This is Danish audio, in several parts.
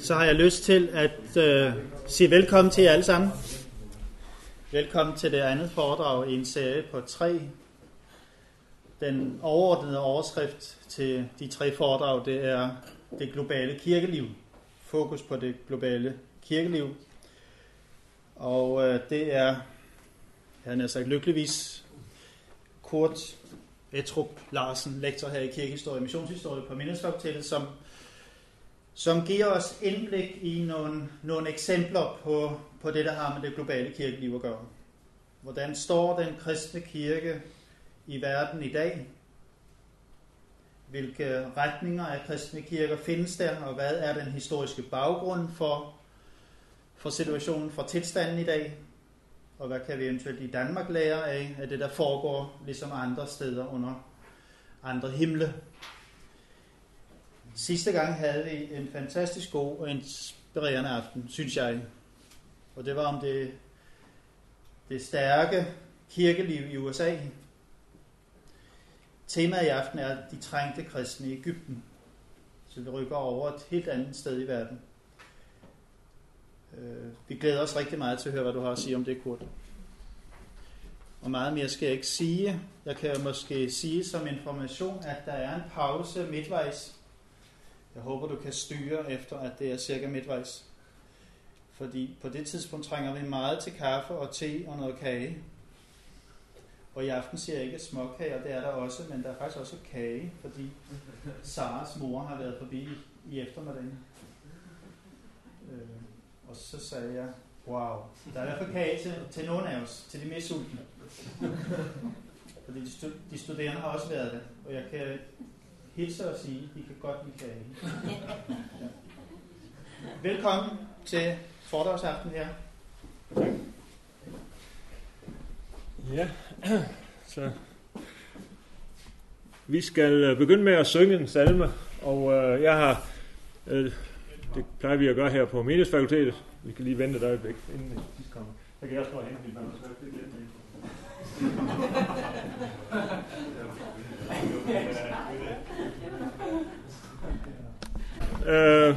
så har jeg lyst til at øh, sige velkommen til jer alle sammen. Velkommen til det andet foredrag i en serie på tre. Den overordnede overskrift til de tre foredrag, det er det globale kirkeliv. Fokus på det globale kirkeliv. Og øh, det er, jeg har sagt lykkeligvis, Kurt Etrup Larsen, lektor her i kirkehistorie og missionshistorie på Mindesfakultetet, som som giver os indblik i nogle, nogle eksempler på, på det, der har med det globale kirkeliv at gøre. Hvordan står den kristne kirke i verden i dag? Hvilke retninger af kristne kirker findes der, og hvad er den historiske baggrund for, for situationen, for tilstanden i dag? Og hvad kan vi eventuelt i Danmark lære af, af det, der foregår ligesom andre steder under andre himle? Sidste gang havde vi en fantastisk god og inspirerende aften, synes jeg. Og det var om det, det stærke kirkeliv i USA. Temaet i aften er de trængte kristne i Ægypten. Så vi rykker over et helt andet sted i verden. Øh, vi glæder os rigtig meget til at høre, hvad du har at sige om det, Kurt. Og meget mere skal jeg ikke sige. Jeg kan måske sige som information, at der er en pause midtvejs jeg håber, du kan styre efter, at det er cirka midtvejs. Fordi på det tidspunkt trænger vi meget til kaffe og te og noget kage. Og i aften siger jeg ikke småkager, det er der også, men der er faktisk også kage, fordi Saras mor har været forbi i eftermiddagen. Øh, og så sagde jeg, wow, der er i hvert fald kage til, til nogen af os, til de mest sultne. fordi de, stu, de studerende har også været det, og jeg kan hilse og sige, vi kan godt lide kage. ja. Velkommen til fordragsaften her. Ja, så vi skal øh, begynde med at synge en salme, og øh, jeg har, øh, det plejer vi at gøre her på Menighedsfakultetet. Vi kan lige vente et øjeblik, inden de kommer. Jeg kan også gå hen til Øh,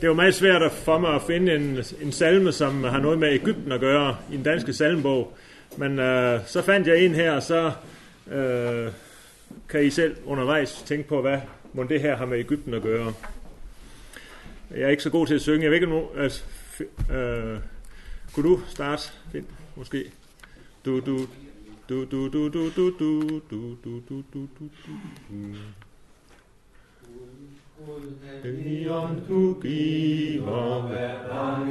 det er meget svært for mig at finde en, en salme, som har noget med Ægypten at gøre i den danske salmebog. Men øh, så fandt jeg en her, og så øh, kan I selv undervejs tænke på, hvad må det her har med Ægypten at gøre. Jeg er ikke så god til at synge. Jeg ved ikke, nu, øh, at, øh, kunne du starte, Finn, måske? Du, du, du, du, du, du, du, du, du, du, du, du, du, du. Helligånd, du giver hver mange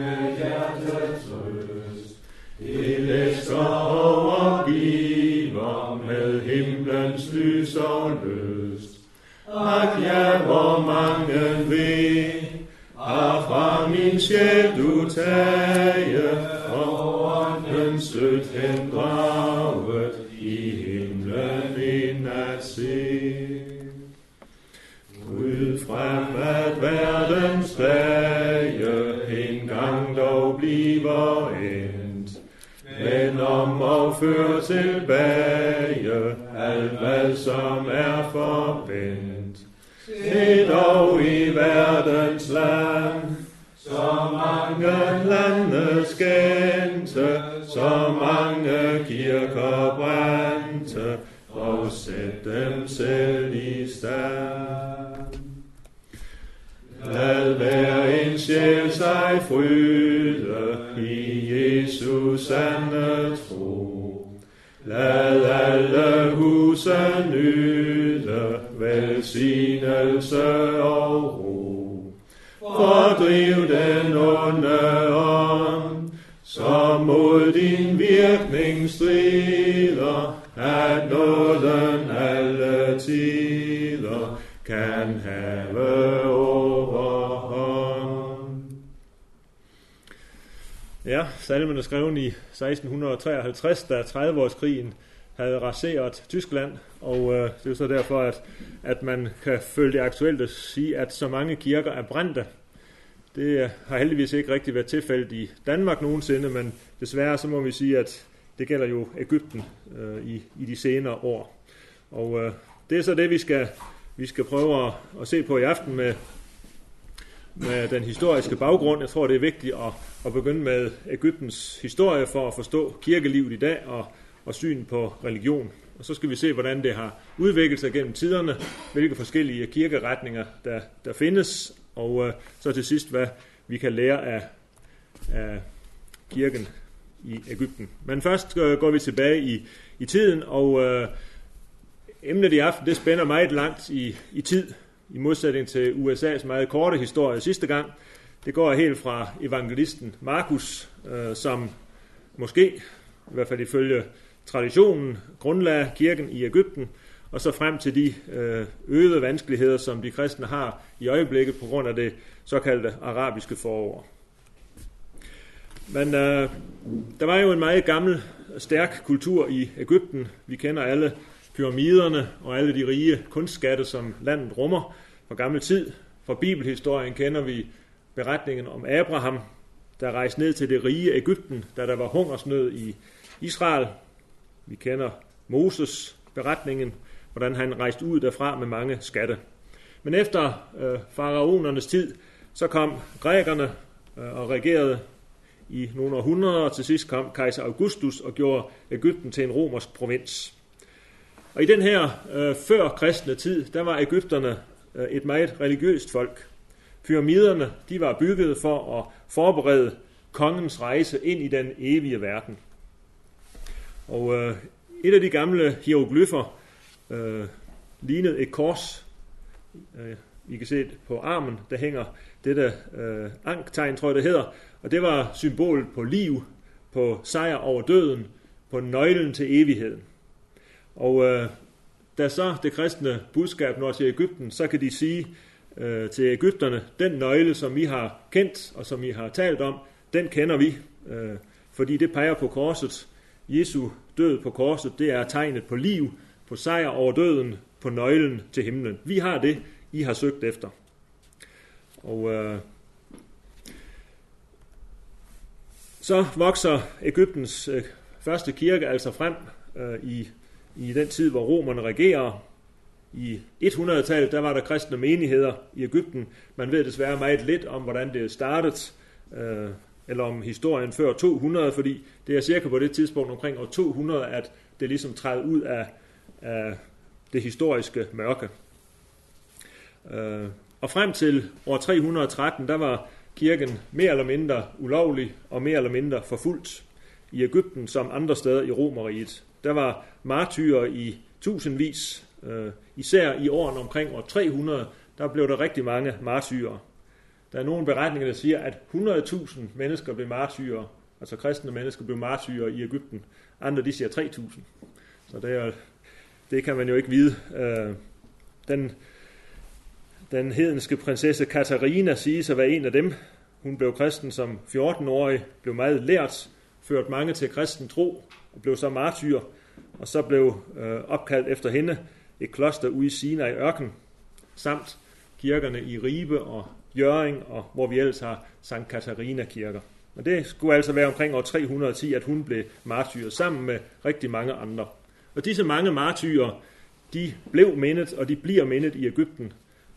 salmen er skrevet i 1653, da 30-årskrigen havde raseret Tyskland, og øh, det er så derfor, at, at man kan følge det aktuelt at sige, at så mange kirker er brændte. Det har heldigvis ikke rigtig været tilfældet i Danmark nogensinde, men desværre så må vi sige, at det gælder jo Ægypten øh, i, i de senere år. Og øh, det er så det, vi skal, vi skal prøve at, at se på i aften med, med den historiske baggrund. Jeg tror, det er vigtigt at, at begynde med Ægyptens historie for at forstå kirkelivet i dag og, og syn på religion. Og så skal vi se, hvordan det har udviklet sig gennem tiderne, hvilke forskellige kirkeretninger der, der findes, og øh, så til sidst, hvad vi kan lære af, af kirken i Ægypten. Men først øh, går vi tilbage i, i tiden, og øh, emnet i aften det spænder meget langt i, i tid, i modsætning til USA's meget korte historie sidste gang. Det går helt fra evangelisten Markus, øh, som måske, i hvert fald ifølge traditionen, grundlagde kirken i Ægypten, og så frem til de øh, øgede vanskeligheder, som de kristne har i øjeblikket på grund af det såkaldte arabiske forår. Men øh, der var jo en meget gammel, stærk kultur i Ægypten. Vi kender alle pyramiderne og alle de rige kunstskatte, som landet rummer fra gammel tid. Fra bibelhistorien kender vi beretningen om Abraham, der rejste ned til det rige Ægypten, da der var hungersnød i Israel. Vi kender Moses beretningen, hvordan han rejste ud derfra med mange skatte. Men efter øh, faraonernes tid, så kom grækerne øh, og regerede i nogle århundreder, og til sidst kom kejser Augustus og gjorde Ægypten til en romersk provins. Og i den her øh, før kristne tid, der var Ægypterne øh, et meget religiøst folk. Pyramiderne, de var bygget for at forberede kongens rejse ind i den evige verden. Og øh, et af de gamle hieroglyffer øh, lignede et kors. Øh, I kan se det på armen, der hænger dette øh, anktegn, tror jeg det hedder. Og det var symbolet på liv, på sejr over døden, på nøglen til evigheden. Og øh, da så det kristne budskab når til Ægypten, så kan de sige øh, til Ægypterne, den nøgle, som I har kendt og som I har talt om, den kender vi, øh, fordi det peger på korset. Jesu død på korset, det er tegnet på liv, på sejr over døden, på nøglen til himlen. Vi har det, I har søgt efter. Og øh, så vokser Ægyptens øh, første kirke altså frem øh, i i den tid, hvor romerne regerer. I 100-tallet, der var der kristne menigheder i Ægypten. Man ved desværre meget lidt om, hvordan det startede, øh, eller om historien før 200, fordi det er cirka på det tidspunkt omkring år 200, at det ligesom træder ud af, af det historiske mørke. Øh, og frem til år 313, der var kirken mere eller mindre ulovlig og mere eller mindre forfulgt i Ægypten som andre steder i Romeriet. Der var martyrer i tusindvis. Øh, især i årene omkring år 300, der blev der rigtig mange martyrer. Der er nogle beretninger, der siger, at 100.000 mennesker blev martyrer, altså kristne mennesker blev martyrer i Ægypten. Andre de siger 3.000. Så det, er, det kan man jo ikke vide. Øh, den, den hedenske prinsesse Katarina siges at være en af dem. Hun blev kristen som 14-årig, blev meget lært, ført mange til kristen tro, og blev så martyr, og så blev øh, opkaldt efter hende et kloster ude i Sina i ørken, samt kirkerne i Ribe og Jøring, og hvor vi ellers har Sankt Katarina kirker. Og det skulle altså være omkring år 310, at hun blev martyr sammen med rigtig mange andre. Og disse mange martyrer, de blev mindet, og de bliver mindet i Ægypten.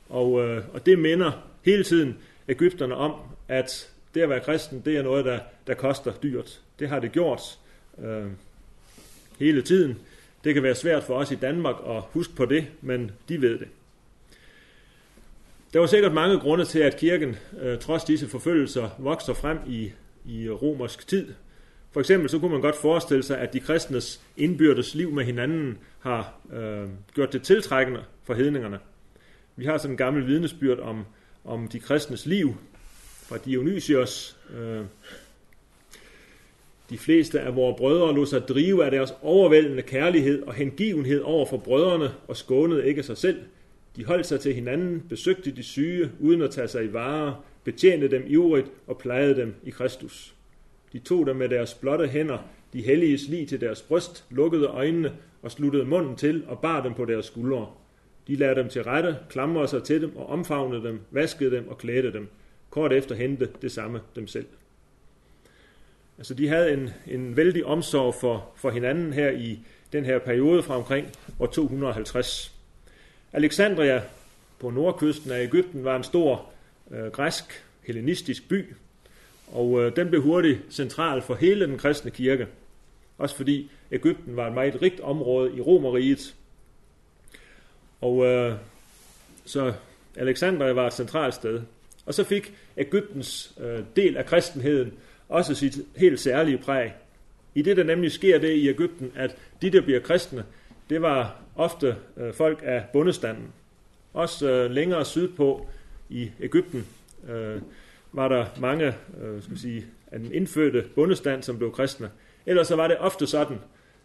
Og, øh, og det minder hele tiden Ægypterne om, at det at være kristen, det er noget, der, der koster dyrt. Det har det gjort øh, hele tiden. Det kan være svært for os i Danmark at huske på det, men de ved det. Der var sikkert mange grunde til, at kirken, øh, trods disse forfølgelser, vokser frem i, i romersk tid. For eksempel så kunne man godt forestille sig, at de kristnes indbyrdes liv med hinanden har øh, gjort det tiltrækkende for hedningerne. Vi har sådan en gammel vidnesbyrd om, om de kristnes liv fra Dionysios, øh, de fleste af vores brødre lod sig drive af deres overvældende kærlighed og hengivenhed over for brødrene og skånede ikke sig selv. De holdt sig til hinanden, besøgte de syge uden at tage sig i varer, betjente dem ivrigt og plejede dem i Kristus. De tog dem med deres blotte hænder, de hellige lige til deres bryst, lukkede øjnene og sluttede munden til og bar dem på deres skuldre. De lærte dem til rette, klamrede sig til dem og omfavnede dem, vaskede dem og klædte dem. Kort efter hente det samme dem selv. Altså de havde en, en vældig omsorg for, for hinanden her i den her periode fra omkring år 250. Alexandria på nordkysten af Ægypten var en stor øh, græsk, hellenistisk by, og øh, den blev hurtigt central for hele den kristne kirke. Også fordi Ægypten var et meget rigt område i Romeriet. Og øh, så Alexandria var et centralt sted. Og så fik Ægyptens øh, del af kristenheden også sit helt særlige præg. I det, der nemlig sker det i Ægypten, at de, der bliver kristne, det var ofte øh, folk af bundestanden. Også øh, længere sydpå i Ægypten øh, var der mange øh, skal sige, af den indfødte bundestand, som blev kristne. Ellers så var det ofte sådan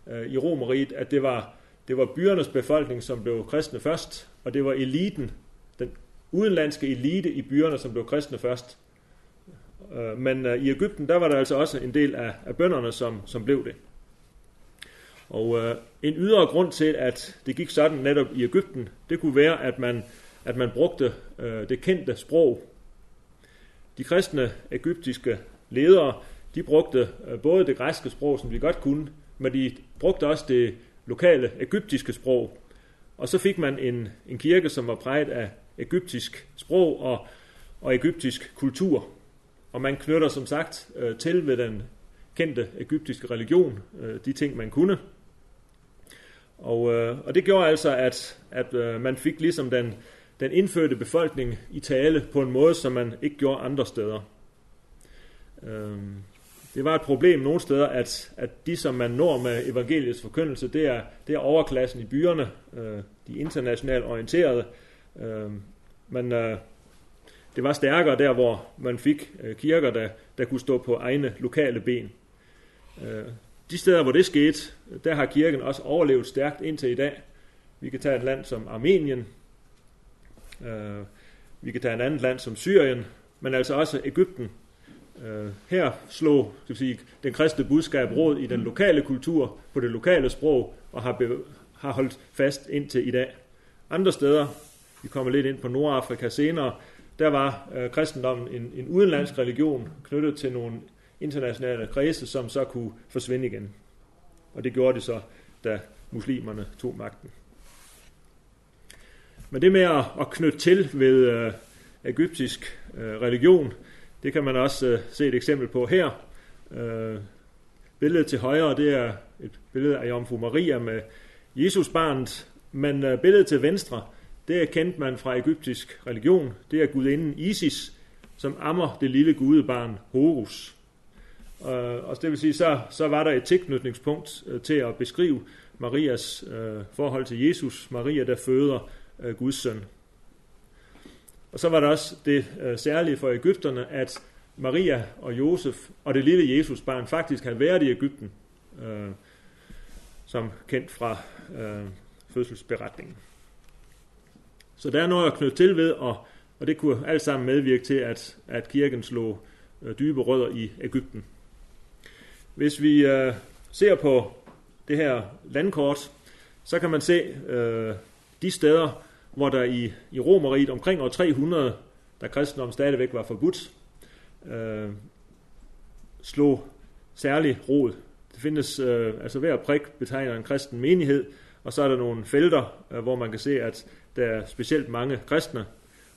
øh, i Romeriet, at det var, det var byernes befolkning, som blev kristne først, og det var eliten, den udenlandske elite i byerne, som blev kristne først. Øh, men øh, i Ægypten, der var der altså også en del af, af bønderne, som, som blev det. Og øh, en ydre grund til, at det gik sådan netop i Ægypten, det kunne være, at man, at man brugte øh, det kendte sprog. De kristne ægyptiske ledere, de brugte øh, både det græske sprog, som de godt kunne, men de brugte også det lokale ægyptiske sprog. Og så fik man en, en kirke, som var præget af ægyptisk sprog og, og ægyptisk kultur. Og man knytter som sagt øh, til ved den kendte egyptiske religion, øh, de ting man kunne. Og, øh, og det gjorde altså, at, at øh, man fik ligesom den, den indfødte befolkning i tale på en måde, som man ikke gjorde andre steder. Øh, det var et problem nogle steder, at, at de, som man når med evangeliets forkyndelse, det er, det er overklassen i byerne, øh, de internationalt orienterede. Øh, man, øh, det var stærkere der, hvor man fik øh, kirker, der, der kunne stå på egne lokale ben. Øh, de steder, hvor det skete, der har kirken også overlevet stærkt indtil i dag. Vi kan tage et land som Armenien, øh, vi kan tage et andet land som Syrien, men altså også Ægypten. Her slog skal sige, den kristne budskab råd i den lokale kultur, på det lokale sprog, og har, har holdt fast indtil i dag. Andre steder, vi kommer lidt ind på Nordafrika senere, der var øh, kristendommen en, en udenlandsk religion knyttet til nogle internationale kredse, som så kunne forsvinde igen. Og det gjorde det så, da muslimerne tog magten. Men det med at, at knytte til ved øh, egyptisk øh, religion, det kan man også øh, se et eksempel på her. Øh, billedet til højre, det er et billede af Jomfru Maria med Jesus barnet, men øh, billedet til venstre, det er kendt man fra egyptisk religion. Det er gudinden Isis, som ammer det lille gudebarn Horus. Øh, og det vil sige, så, så var der et tilknytningspunkt øh, til at beskrive Marias øh, forhold til Jesus, Maria, der føder øh, Guds søn. Og så var der også det øh, særlige for Ægypterne, at Maria og Josef og det lille Jesus barn faktisk havde været i Ægypten, øh, som kendt fra øh, fødselsberetningen. Så der er noget at knytte til ved, og, og det kunne alt sammen medvirke til, at, at kirken slog øh, dybe rødder i Ægypten. Hvis vi øh, ser på det her landkort, så kan man se øh, de steder, hvor der i, i Romeriet omkring år 300, da kristendommen stadigvæk var forbudt, øh, slog særlig rod. Det findes, øh, altså hver prik betegner en kristen menighed, og så er der nogle felter, øh, hvor man kan se, at der er specielt mange kristne.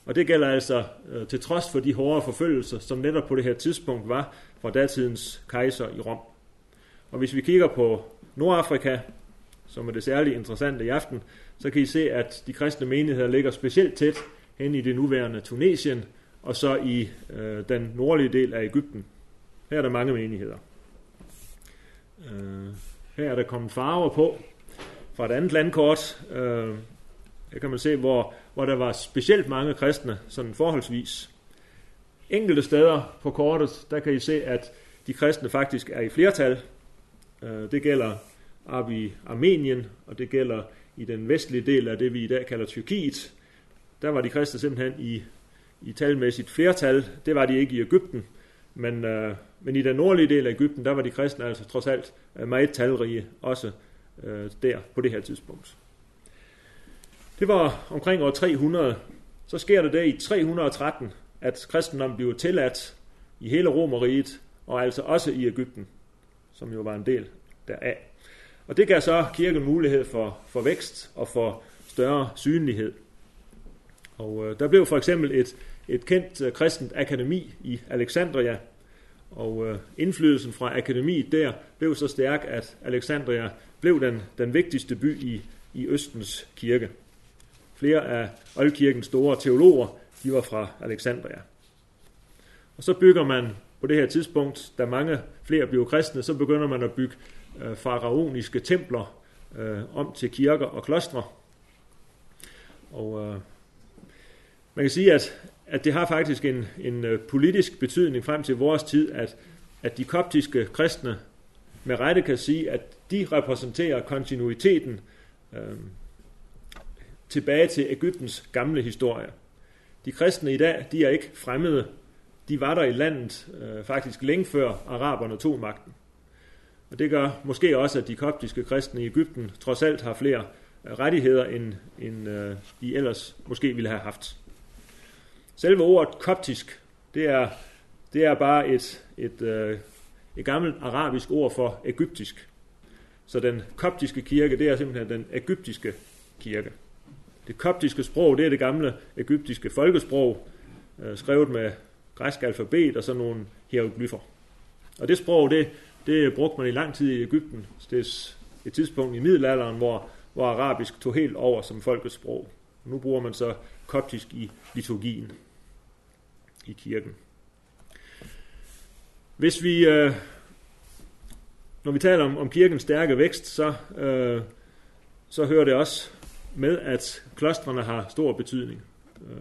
Og det gælder altså øh, til trods for de hårde forfølgelser, som netop på det her tidspunkt var fra datidens kejser i Rom. Og hvis vi kigger på Nordafrika, som er det særligt interessante i aften, så kan I se, at de kristne menigheder ligger specielt tæt hen i det nuværende Tunesien, og så i øh, den nordlige del af Ægypten. Her er der mange menigheder. Øh, her er der kommet farver på fra et andet landkort. Øh, der kan man se, hvor, hvor der var specielt mange kristne, sådan forholdsvis. Enkelte steder på kortet, der kan I se, at de kristne faktisk er i flertal. Øh, det gælder op i Armenien, og det gælder i den vestlige del af det, vi i dag kalder Tyrkiet. Der var de kristne simpelthen i, i talmæssigt flertal. Det var de ikke i Ægypten, men, øh, men i den nordlige del af Ægypten, der var de kristne altså trods alt øh, meget talrige, også øh, der på det her tidspunkt. Det var omkring år 300. Så sker det der i 313, at kristendommen bliver tilladt i hele Romeriet, og altså også i Ægypten, som jo var en del deraf. Og det gav så kirken mulighed for, for vækst og for større synlighed. Og øh, der blev for eksempel et, et kendt øh, kristent akademi i Alexandria, og øh, indflydelsen fra akademiet der blev så stærk, at Alexandria blev den, den vigtigste by i, i Østens kirke. Flere af oldkirkens store teologer, de var fra Alexandria. Og så bygger man på det her tidspunkt, da mange flere bliver kristne, så begynder man at bygge øh, faraoniske templer øh, om til kirker og klostre. Og øh, man kan sige, at, at det har faktisk en, en øh, politisk betydning frem til vores tid, at, at de koptiske kristne med rette kan sige, at de repræsenterer kontinuiteten øh, tilbage til Ægyptens gamle historie. De kristne i dag, de er ikke fremmede. De var der i landet øh, faktisk længe før araberne tog magten. Og det gør måske også, at de koptiske kristne i Ægypten trods alt har flere øh, rettigheder, end, end øh, de ellers måske ville have haft. Selve ordet koptisk, det er, det er bare et, et, øh, et gammelt arabisk ord for ægyptisk. Så den koptiske kirke, det er simpelthen den ægyptiske kirke. Det koptiske sprog, det er det gamle egyptiske folkesprog, øh, skrevet med græsk alfabet og sådan nogle hieroglyffer. Og det sprog, det, det brugte man i lang tid i Ægypten. Det er et tidspunkt i middelalderen, hvor, hvor arabisk tog helt over som folkets sprog. Nu bruger man så koptisk i liturgien i kirken. Hvis vi, øh, når vi taler om, om kirkens stærke vækst, så, øh, så hører det også med, at klostrene har stor betydning. Øh.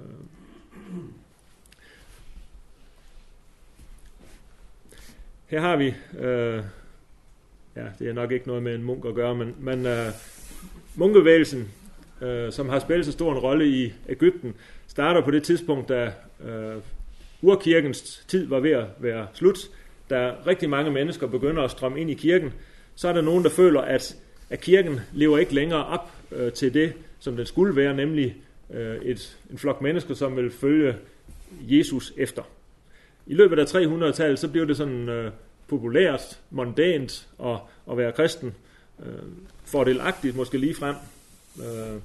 Her har vi, øh, ja, det er nok ikke noget med en munk at gøre, men, men øh, munkevægelsen, øh, som har spillet så stor en rolle i Ægypten, starter på det tidspunkt, da øh, urkirkens tid var ved at være slut, da rigtig mange mennesker begynder at strømme ind i kirken, så er der nogen, der føler, at, at kirken lever ikke længere op øh, til det, som den skulle være, nemlig øh, et, en flok mennesker, som vil følge Jesus efter. I løbet af 300-tallet, så blev det sådan øh, populært, mondant at, at være kristen. Øh, fordelagtigt måske lige frem. Øh,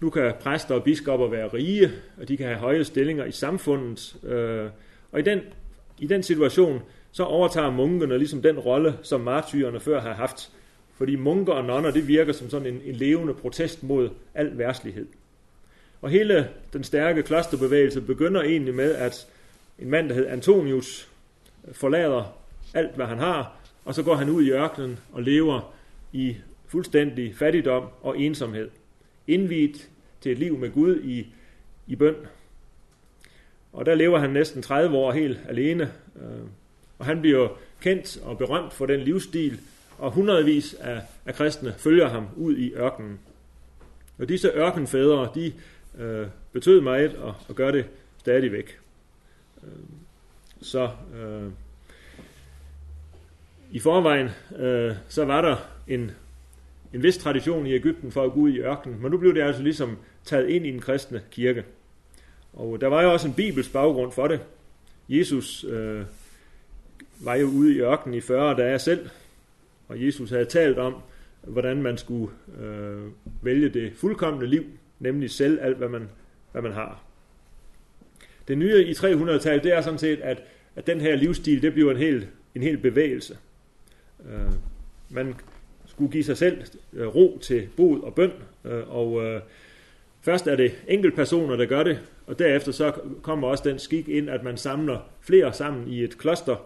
nu kan præster og biskopper være rige, og de kan have høje stillinger i samfundet. Øh, og i den, i den situation, så overtager munkene ligesom den rolle, som martyrerne før har haft. Fordi munker og nonner, det virker som sådan en, en levende protest mod al værslighed. Og hele den stærke klosterbevægelse begynder egentlig med, at en mand, der hed Antonius, forlader alt, hvad han har, og så går han ud i ørkenen og lever i fuldstændig fattigdom og ensomhed. Indviet til et liv med Gud i, i bøn. Og der lever han næsten 30 år helt alene, øh, og han bliver kendt og berømt for den livsstil, og hundredvis af, af kristne følger ham ud i ørkenen. Og disse ørkenfædre, de øh, betød meget og, og gør det stadigvæk. Øh, så øh, i forvejen, øh, så var der en, en vis tradition i Ægypten for at gå ud i ørkenen, men nu blev det altså ligesom taget ind i den kristne kirke. Og der var jo også en bibelsk baggrund for det. Jesus øh, var jo ude i ørkenen i 40 dage selv, og Jesus havde talt om, hvordan man skulle øh, vælge det fuldkommende liv, nemlig selv alt, hvad man, hvad man har. Det nye i 300-tallet, det er sådan set, at, at den her livsstil, det bliver en hel, en hel bevægelse. Øh, man skulle give sig selv øh, ro til bod og bøn, øh, og øh, først er det enkeltpersoner, der gør det, og derefter så kommer også den skik ind, at man samler flere sammen i et kloster,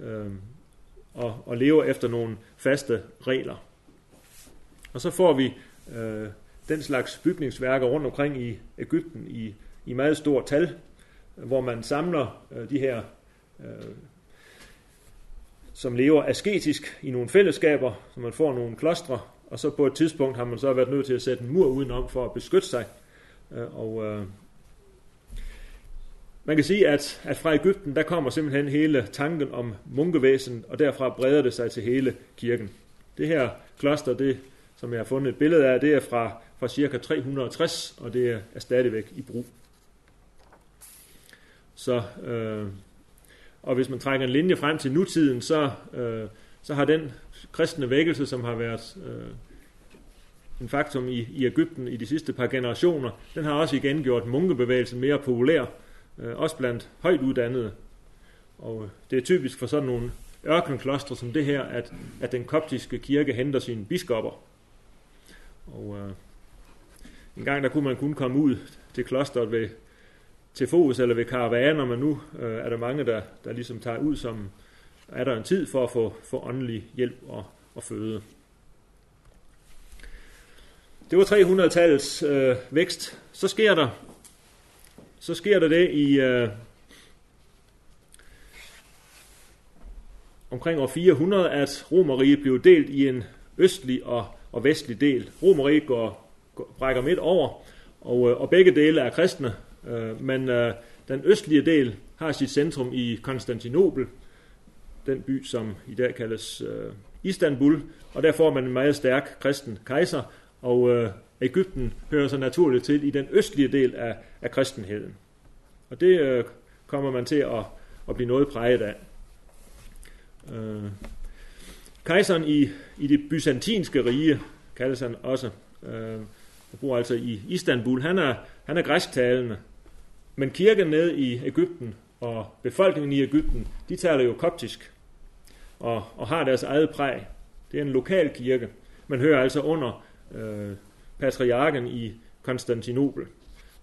øh, og, og lever efter nogle faste regler. Og så får vi øh, den slags bygningsværker rundt omkring i Ægypten i, i meget stort tal, hvor man samler øh, de her, øh, som lever asketisk i nogle fællesskaber, så man får nogle klostre, og så på et tidspunkt har man så været nødt til at sætte en mur udenom for at beskytte sig. Øh, og øh, man kan sige, at, at fra Ægypten, der kommer simpelthen hele tanken om munkevæsen, og derfra breder det sig til hele kirken. Det her kloster, det, som jeg har fundet et billede af, det er fra, fra cirka 360, og det er, er stadigvæk i brug. Så, øh, og hvis man trækker en linje frem til nutiden, så, øh, så har den kristne vækkelse, som har været øh, en faktum i, i Ægypten i de sidste par generationer, den har også igen gjort munkebevægelsen mere populær, øh, også blandt højt uddannede. Og øh, det er typisk for sådan nogle ørkenklostre som det her, at, at den koptiske kirke henter sine biskopper. Og øh, en gang der kunne man kun komme ud til klosteret ved, til fods eller ved karavaner, men nu øh, er der mange, der, der ligesom tager ud som, er der en tid for at få, få åndelig hjælp og, og føde. Det var 300-tallets øh, vækst. Så sker der så sker der det i øh, omkring år 400, at Romeriet blev delt i en østlig og, og vestlig del. Romeriet går, går, brækker midt over, og, øh, og begge dele er kristne, øh, men øh, den østlige del har sit centrum i Konstantinopel, den by, som i dag kaldes øh, Istanbul, og der får man en meget stærk kristen kejser, og øh, Ægypten hører så naturligt til i den østlige del af, af kristenheden. Og det øh, kommer man til at, at blive noget præget af. Øh, kejseren i, i det byzantinske rige, kaldes han også, øh, og bor altså i Istanbul, han er, han er græsktalende. Men kirken nede i Ægypten og befolkningen i Ægypten, de taler jo koptisk og, og har deres eget præg. Det er en lokal kirke. Man hører altså under øh, patriarken i Konstantinopel.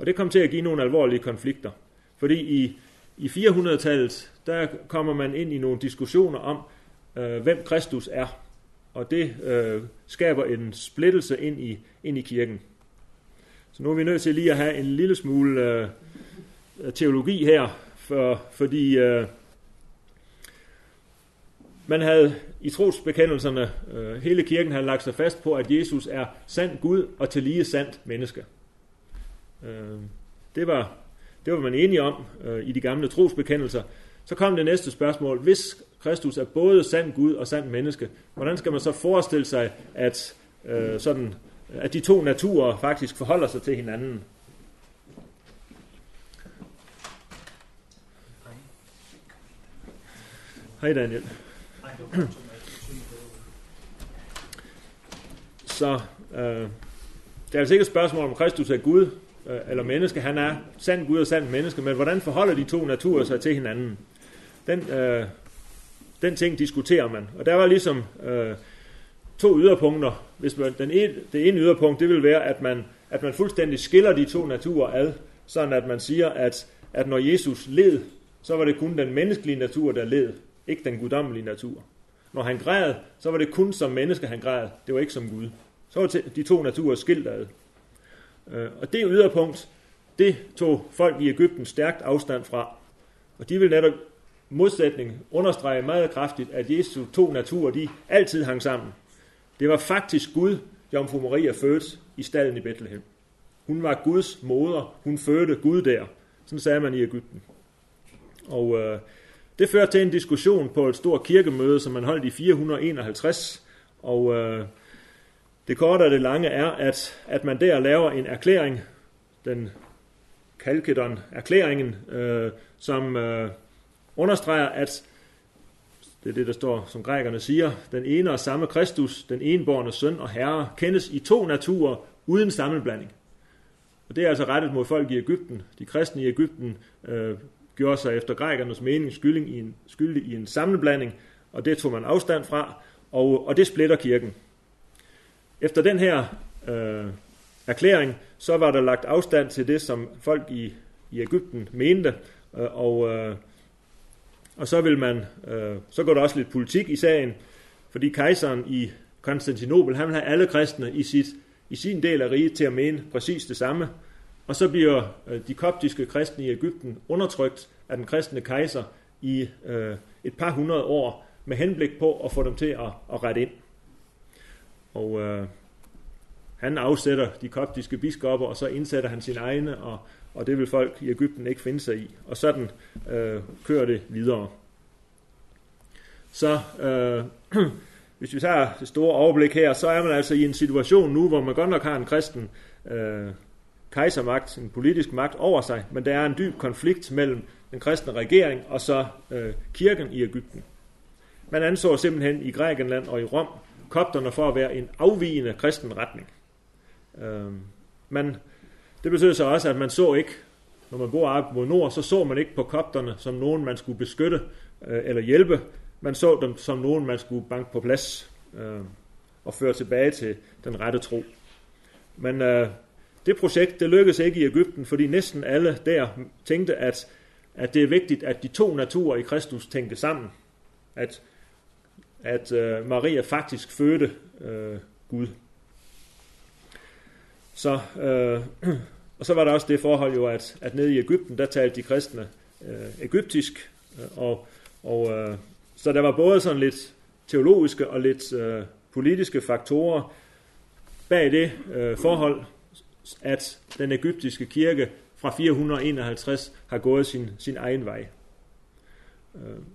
Og det kom til at give nogle alvorlige konflikter. Fordi i, i 400-tallet, der kommer man ind i nogle diskussioner om, øh, hvem Kristus er. Og det øh, skaber en splittelse ind i, ind i kirken. Så nu er vi nødt til lige at have en lille smule øh, teologi her, for, fordi øh, man havde i trosbekendelserne, øh, hele kirken havde lagt sig fast på, at Jesus er sand Gud og til lige sandt menneske. Øh, det, var, det var man enige om øh, i de gamle trosbekendelser. Så kom det næste spørgsmål. Hvis Kristus er både sand Gud og sand menneske, hvordan skal man så forestille sig, at, øh, sådan, at de to naturer faktisk forholder sig til hinanden? Hej Daniel. Så øh, det er altså ikke et spørgsmål om Kristus er Gud Øh, eller menneske. Han er sand Gud og sand menneske, men hvordan forholder de to naturer sig til hinanden? Den, øh, den ting diskuterer man. Og der var ligesom øh, to yderpunkter. Hvis man, den et, det ene yderpunkt, det vil være, at man, at man fuldstændig skiller de to naturer ad, sådan at man siger, at, at når Jesus led, så var det kun den menneskelige natur, der led, ikke den guddommelige natur. Når han græd, så var det kun som menneske, han græd. Det var ikke som Gud. Så var de to naturer skilt ad. Øh, og det yderpunkt, det tog folk i Ægypten stærkt afstand fra. Og de vil netop modsætning understrege meget kraftigt, at Jesu to naturer, de altid hang sammen. Det var faktisk Gud, Jomfru Maria fødte i stallen i Bethlehem. Hun var Guds moder. Hun fødte Gud der. Sådan sagde man i Ægypten. Og øh, det førte til en diskussion på et stort kirkemøde, som man holdt i 451. Og øh, det korte og det lange er, at, at man der laver en erklæring, den Kalkedon-erklæringen, øh, som øh, understreger, at det er det, der står, som grækerne siger, den ene og samme Kristus, den enborne søn og herre, kendes i to naturer uden sammenblanding. Og det er altså rettet mod folk i Ægypten. De kristne i Ægypten øh, gjorde sig efter grækernes mening skyldig i en, skyldig i en sammenblanding, og det tog man afstand fra, og, og det splitter kirken. Efter den her øh, erklæring, så var der lagt afstand til det, som folk i, i Ægypten mente, øh, og, øh, og så vil man, øh, så går der også lidt politik i sagen, fordi kejseren i Konstantinopel, han vil have alle kristne i, sit, i sin del af riget til at mene præcis det samme, og så bliver øh, de koptiske kristne i Ægypten undertrykt af den kristne kejser i øh, et par hundrede år med henblik på at få dem til at, at rette ind. Og øh, han afsætter de koptiske biskopper, og så indsætter han sine egne, og, og det vil folk i Ægypten ikke finde sig i. Og sådan øh, kører det videre. Så øh, hvis vi tager det store overblik her, så er man altså i en situation nu, hvor man godt nok har en kristen øh, kejsermagt, en politisk magt over sig, men der er en dyb konflikt mellem den kristne regering og så øh, kirken i Ægypten. Man anså simpelthen i Grækenland og i Rom kopterne for at være en afvigende kristen retning. Øh, men det betød så også, at man så ikke når man bor op mod nord, så så man ikke på kopterne som nogen, man skulle beskytte øh, eller hjælpe. Man så dem som nogen, man skulle banke på plads øh, og føre tilbage til den rette tro. Men øh, det projekt, det lykkedes ikke i Ægypten, fordi næsten alle der tænkte, at, at det er vigtigt, at de to naturer i Kristus tænkte sammen. At, at øh, Maria faktisk fødte øh, Gud. Så, øh, og så var der også det forhold jo, at, at nede i Ægypten, der talte de kristne øh, ægyptisk, øh, og, og øh, så der var både sådan lidt teologiske og lidt øh, politiske faktorer bag det øh, forhold, at den ægyptiske kirke fra 451 har gået sin, sin egen vej.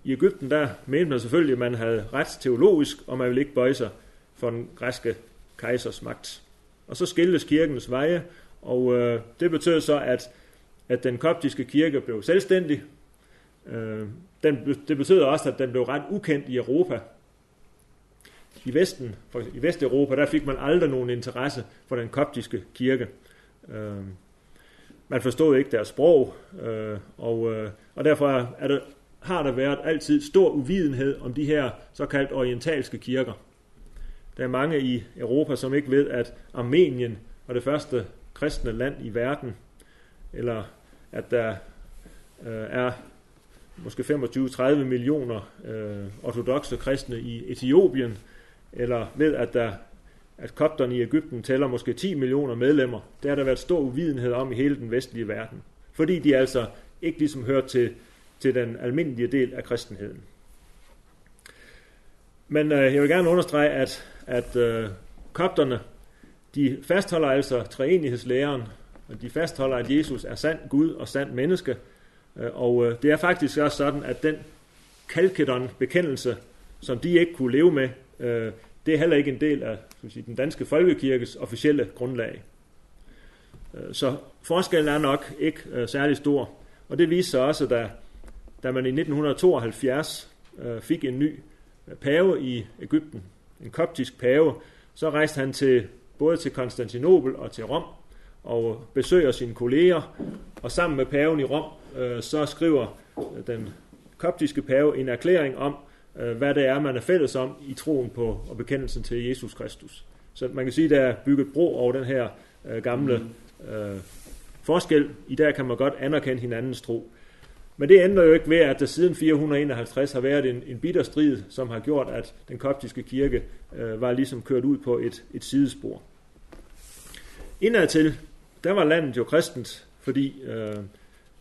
I Ægypten der mente man selvfølgelig, at man havde ret teologisk, og man ville ikke bøje sig for den græske kejsers magt. Og så skiltes kirkens veje, og øh, det betød så, at, at den koptiske kirke blev selvstændig. Øh, den, det betød også, at den blev ret ukendt i Europa. I Vesten, for, i Vesteuropa, der fik man aldrig nogen interesse for den koptiske kirke. Øh, man forstod ikke deres sprog, øh, og, øh, og derfor er det, har der været altid stor uvidenhed om de her såkaldt orientalske kirker. Der er mange i Europa, som ikke ved, at Armenien var det første kristne land i verden, eller at der øh, er måske 25-30 millioner øh, ortodoxe kristne i Etiopien, eller ved, at der at kopterne i Ægypten tæller måske 10 millioner medlemmer. Det har der været stor uvidenhed om i hele den vestlige verden. Fordi de altså ikke ligesom hører til, til den almindelige del af kristenheden. Men øh, jeg vil gerne understrege, at, at øh, kopterne, de fastholder altså treenighedslæren, og de fastholder, at Jesus er sand Gud og sand menneske. Øh, og øh, det er faktisk også sådan, at den kalkedon-bekendelse, som de ikke kunne leve med, øh, det er heller ikke en del af skal sige, den danske folkekirkes officielle grundlag. Øh, så forskellen er nok ikke øh, særlig stor. Og det viser sig også, da, da man i 1972 øh, fik en ny øh, pave i Ægypten, en koptisk pave, så rejste han til både til Konstantinopel og til Rom og besøger sine kolleger, og sammen med paven i Rom, øh, så skriver øh, den koptiske pave en erklæring om, øh, hvad det er, man er fælles om i troen på og bekendelsen til Jesus Kristus. Så man kan sige, at der er bygget bro over den her øh, gamle øh, forskel. I dag kan man godt anerkende hinandens tro. Men det ændrer jo ikke ved, at der siden 451 har været en, en bitter strid, som har gjort, at den koptiske kirke øh, var ligesom kørt ud på et, et sidespor. Indadtil, der var landet jo kristent, fordi øh,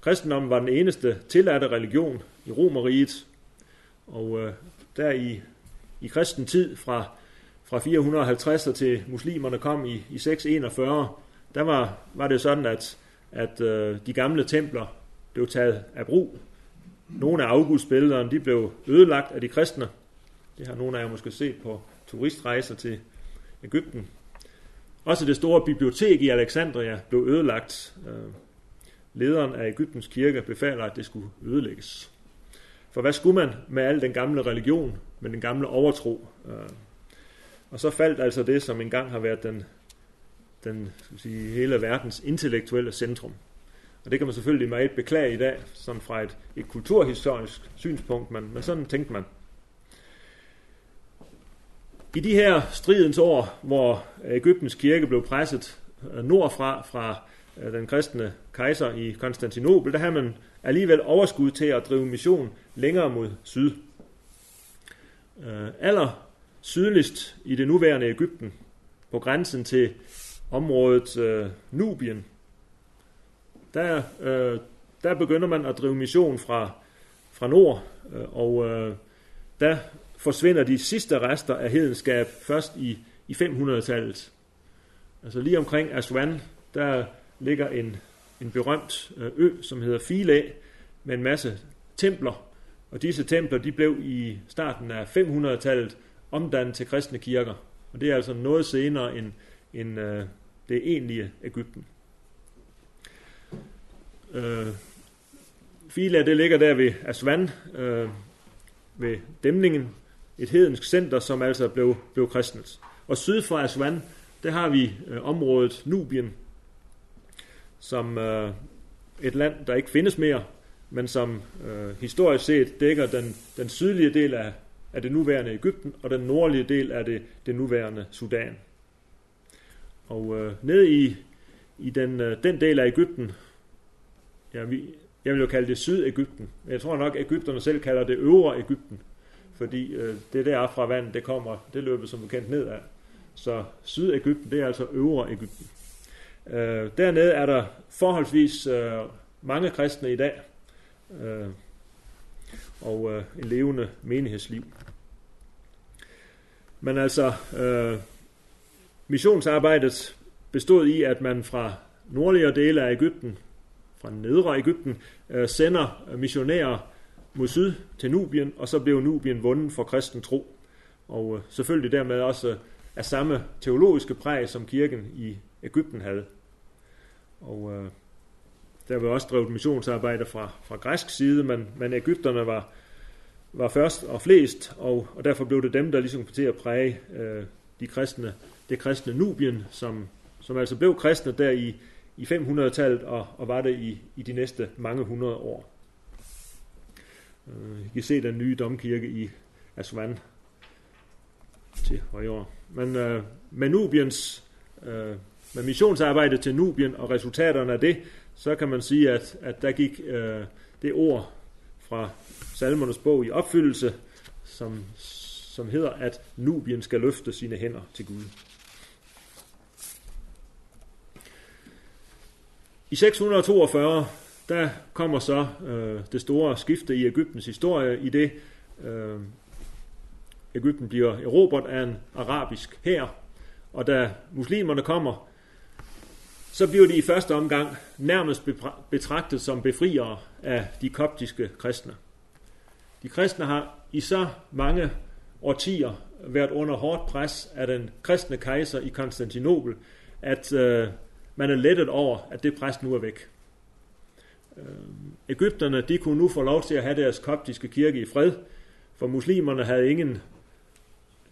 kristendommen var den eneste tilladte religion i Romeriet, og øh, der i, i kristen tid fra, fra 450 til muslimerne kom i, i 641, der var, var det sådan, at, at øh, de gamle templer blev taget af brug. Nogle af afgudsbillederne de blev ødelagt af de kristne. Det har nogle af jer måske set på turistrejser til Ægypten. Også det store bibliotek i Alexandria blev ødelagt. Øh, lederen af Ægyptens kirke befaler, at det skulle ødelægges. For hvad skulle man med al den gamle religion, med den gamle overtro? Øh, og så faldt altså det, som engang har været den, den skal sige, hele verdens intellektuelle centrum. Og det kan man selvfølgelig meget beklage i dag, sådan fra et, et kulturhistorisk synspunkt, men, men sådan tænkte man. I de her stridens år, hvor Ægyptens kirke blev presset øh, nordfra fra øh, den kristne kejser i Konstantinopel, der havde man alligevel overskud til at drive mission længere mod syd. Øh, Aller sydligst i det nuværende Ægypten, på grænsen til området Nubien, der, øh, der begynder man at drive mission fra, fra nord, øh, og øh, der forsvinder de sidste rester af hedenskab først i, i 500-tallet. Altså lige omkring Aswan, der ligger en, en berømt øh, ø, som hedder Philae, med en masse templer. Og disse templer de blev i starten af 500-tallet omdannet til kristne kirker. Og det er altså noget senere end, end øh, det egentlige Ægypten. Øh, Fila, det ligger der ved Aswan, øh, ved dæmningen, et hedensk center, som altså blev, blev kristnet. Og syd for Aswan, der har vi øh, området Nubien, som, øh, et land, der ikke findes mere, men som øh, historisk set dækker den, den sydlige del af, af det nuværende Ægypten, og den nordlige del af det, det nuværende Sudan. Og øh, ned i, i den, øh, den del af Ægypten, ja, vi, jeg vil jo kalde det Sydægypten. men jeg tror nok, at Ægypterne selv kalder det Øvre Ægypten, fordi øh, det der fra vandet, det kommer, det løber som bekendt nedad. Så Sydegypten, det er altså Øvre Ægypten. Øh, dernede er der forholdsvis øh, mange kristne i dag, øh, og øh, en levende menighedsliv. Men altså, øh, missionsarbejdet bestod i, at man fra nordligere dele af Ægypten, fra nedre Ægypten, øh, sender missionærer mod syd til Nubien, og så blev Nubien vundet for kristen tro. Og øh, selvfølgelig dermed også øh, af samme teologiske præg, som kirken i Ægypten havde. Og øh, der var også drevet missionsarbejde fra, fra græsk side, men, men Ægypterne var, var først og flest, og, og derfor blev det dem, der ligesom kom til at præge øh, de kristne, det kristne Nubien, som, som altså blev kristne der i, i 500-tallet, og, og var det i, i de næste mange hundrede år. Øh, I kan se den nye domkirke i Aswan til højre. Men øh, med Nubiens, øh, med missionsarbejdet til Nubien og resultaterne af det, så kan man sige, at, at der gik øh, det ord fra salmernes bog i opfyldelse, som, som hedder, at Nubien skal løfte sine hænder til Gud. I 642, der kommer så øh, det store skifte i Ægyptens historie, i det øh, Ægypten bliver erobret af en arabisk hær, og da muslimerne kommer, så bliver de i første omgang nærmest betragtet som befriere af de koptiske kristne. De kristne har i så mange årtier været under hårdt pres af den kristne kejser i Konstantinopel, at øh, man er lettet over, at det pres nu er væk. Øhm, Ægypterne de kunne nu få lov til at have deres koptiske kirke i fred, for muslimerne havde ingen,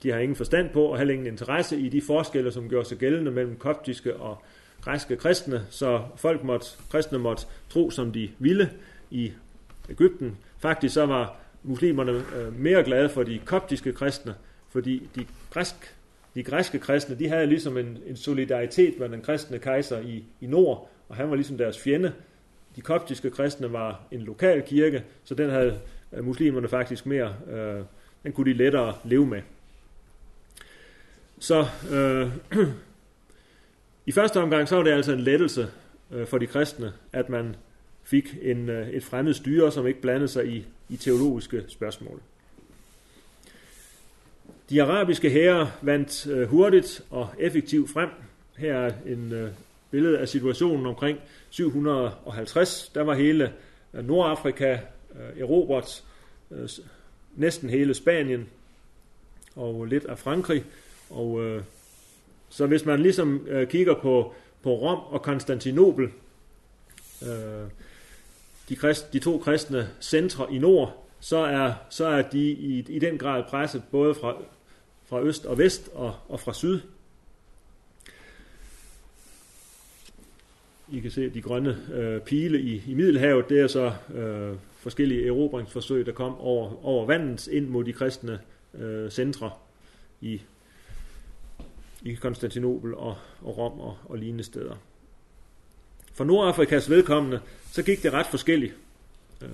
de har ingen forstand på og heller ingen interesse i de forskelle, som gjorde sig gældende mellem koptiske og græske kristne, så folk måtte, kristne måtte tro, som de ville i Ægypten. Faktisk så var muslimerne øh, mere glade for de koptiske kristne, fordi de, græsk, de græske kristne, de havde ligesom en, en solidaritet med den kristne kejser i, i nord, og han var ligesom deres fjende. De koptiske kristne var en lokal kirke, så den havde øh, muslimerne faktisk mere, øh, den kunne de lettere leve med. Så øh, i første omgang så var det altså en lettelse øh, for de kristne, at man fik en, øh, et fremmed styre, som ikke blandede sig i, i teologiske spørgsmål. De arabiske hære vandt øh, hurtigt og effektivt frem. Her er en øh, billede af situationen omkring 750. Der var hele øh, Nordafrika øh, erobret, øh, næsten hele Spanien og lidt af Frankrig. Og øh, så hvis man ligesom øh, kigger på, på Rom og Konstantinopel, øh, de, krist, de to kristne centre i nord, så er, så er de i, i den grad presset både fra, fra øst og vest og, og fra syd. I kan se de grønne øh, pile i, i Middelhavet, det er så øh, forskellige erobringsforsøg, der kom over, over vandet ind mod de kristne øh, centre i i Konstantinopel og, og Rom og, og lignende steder. For Nordafrikas vedkommende, så gik det ret forskelligt øh,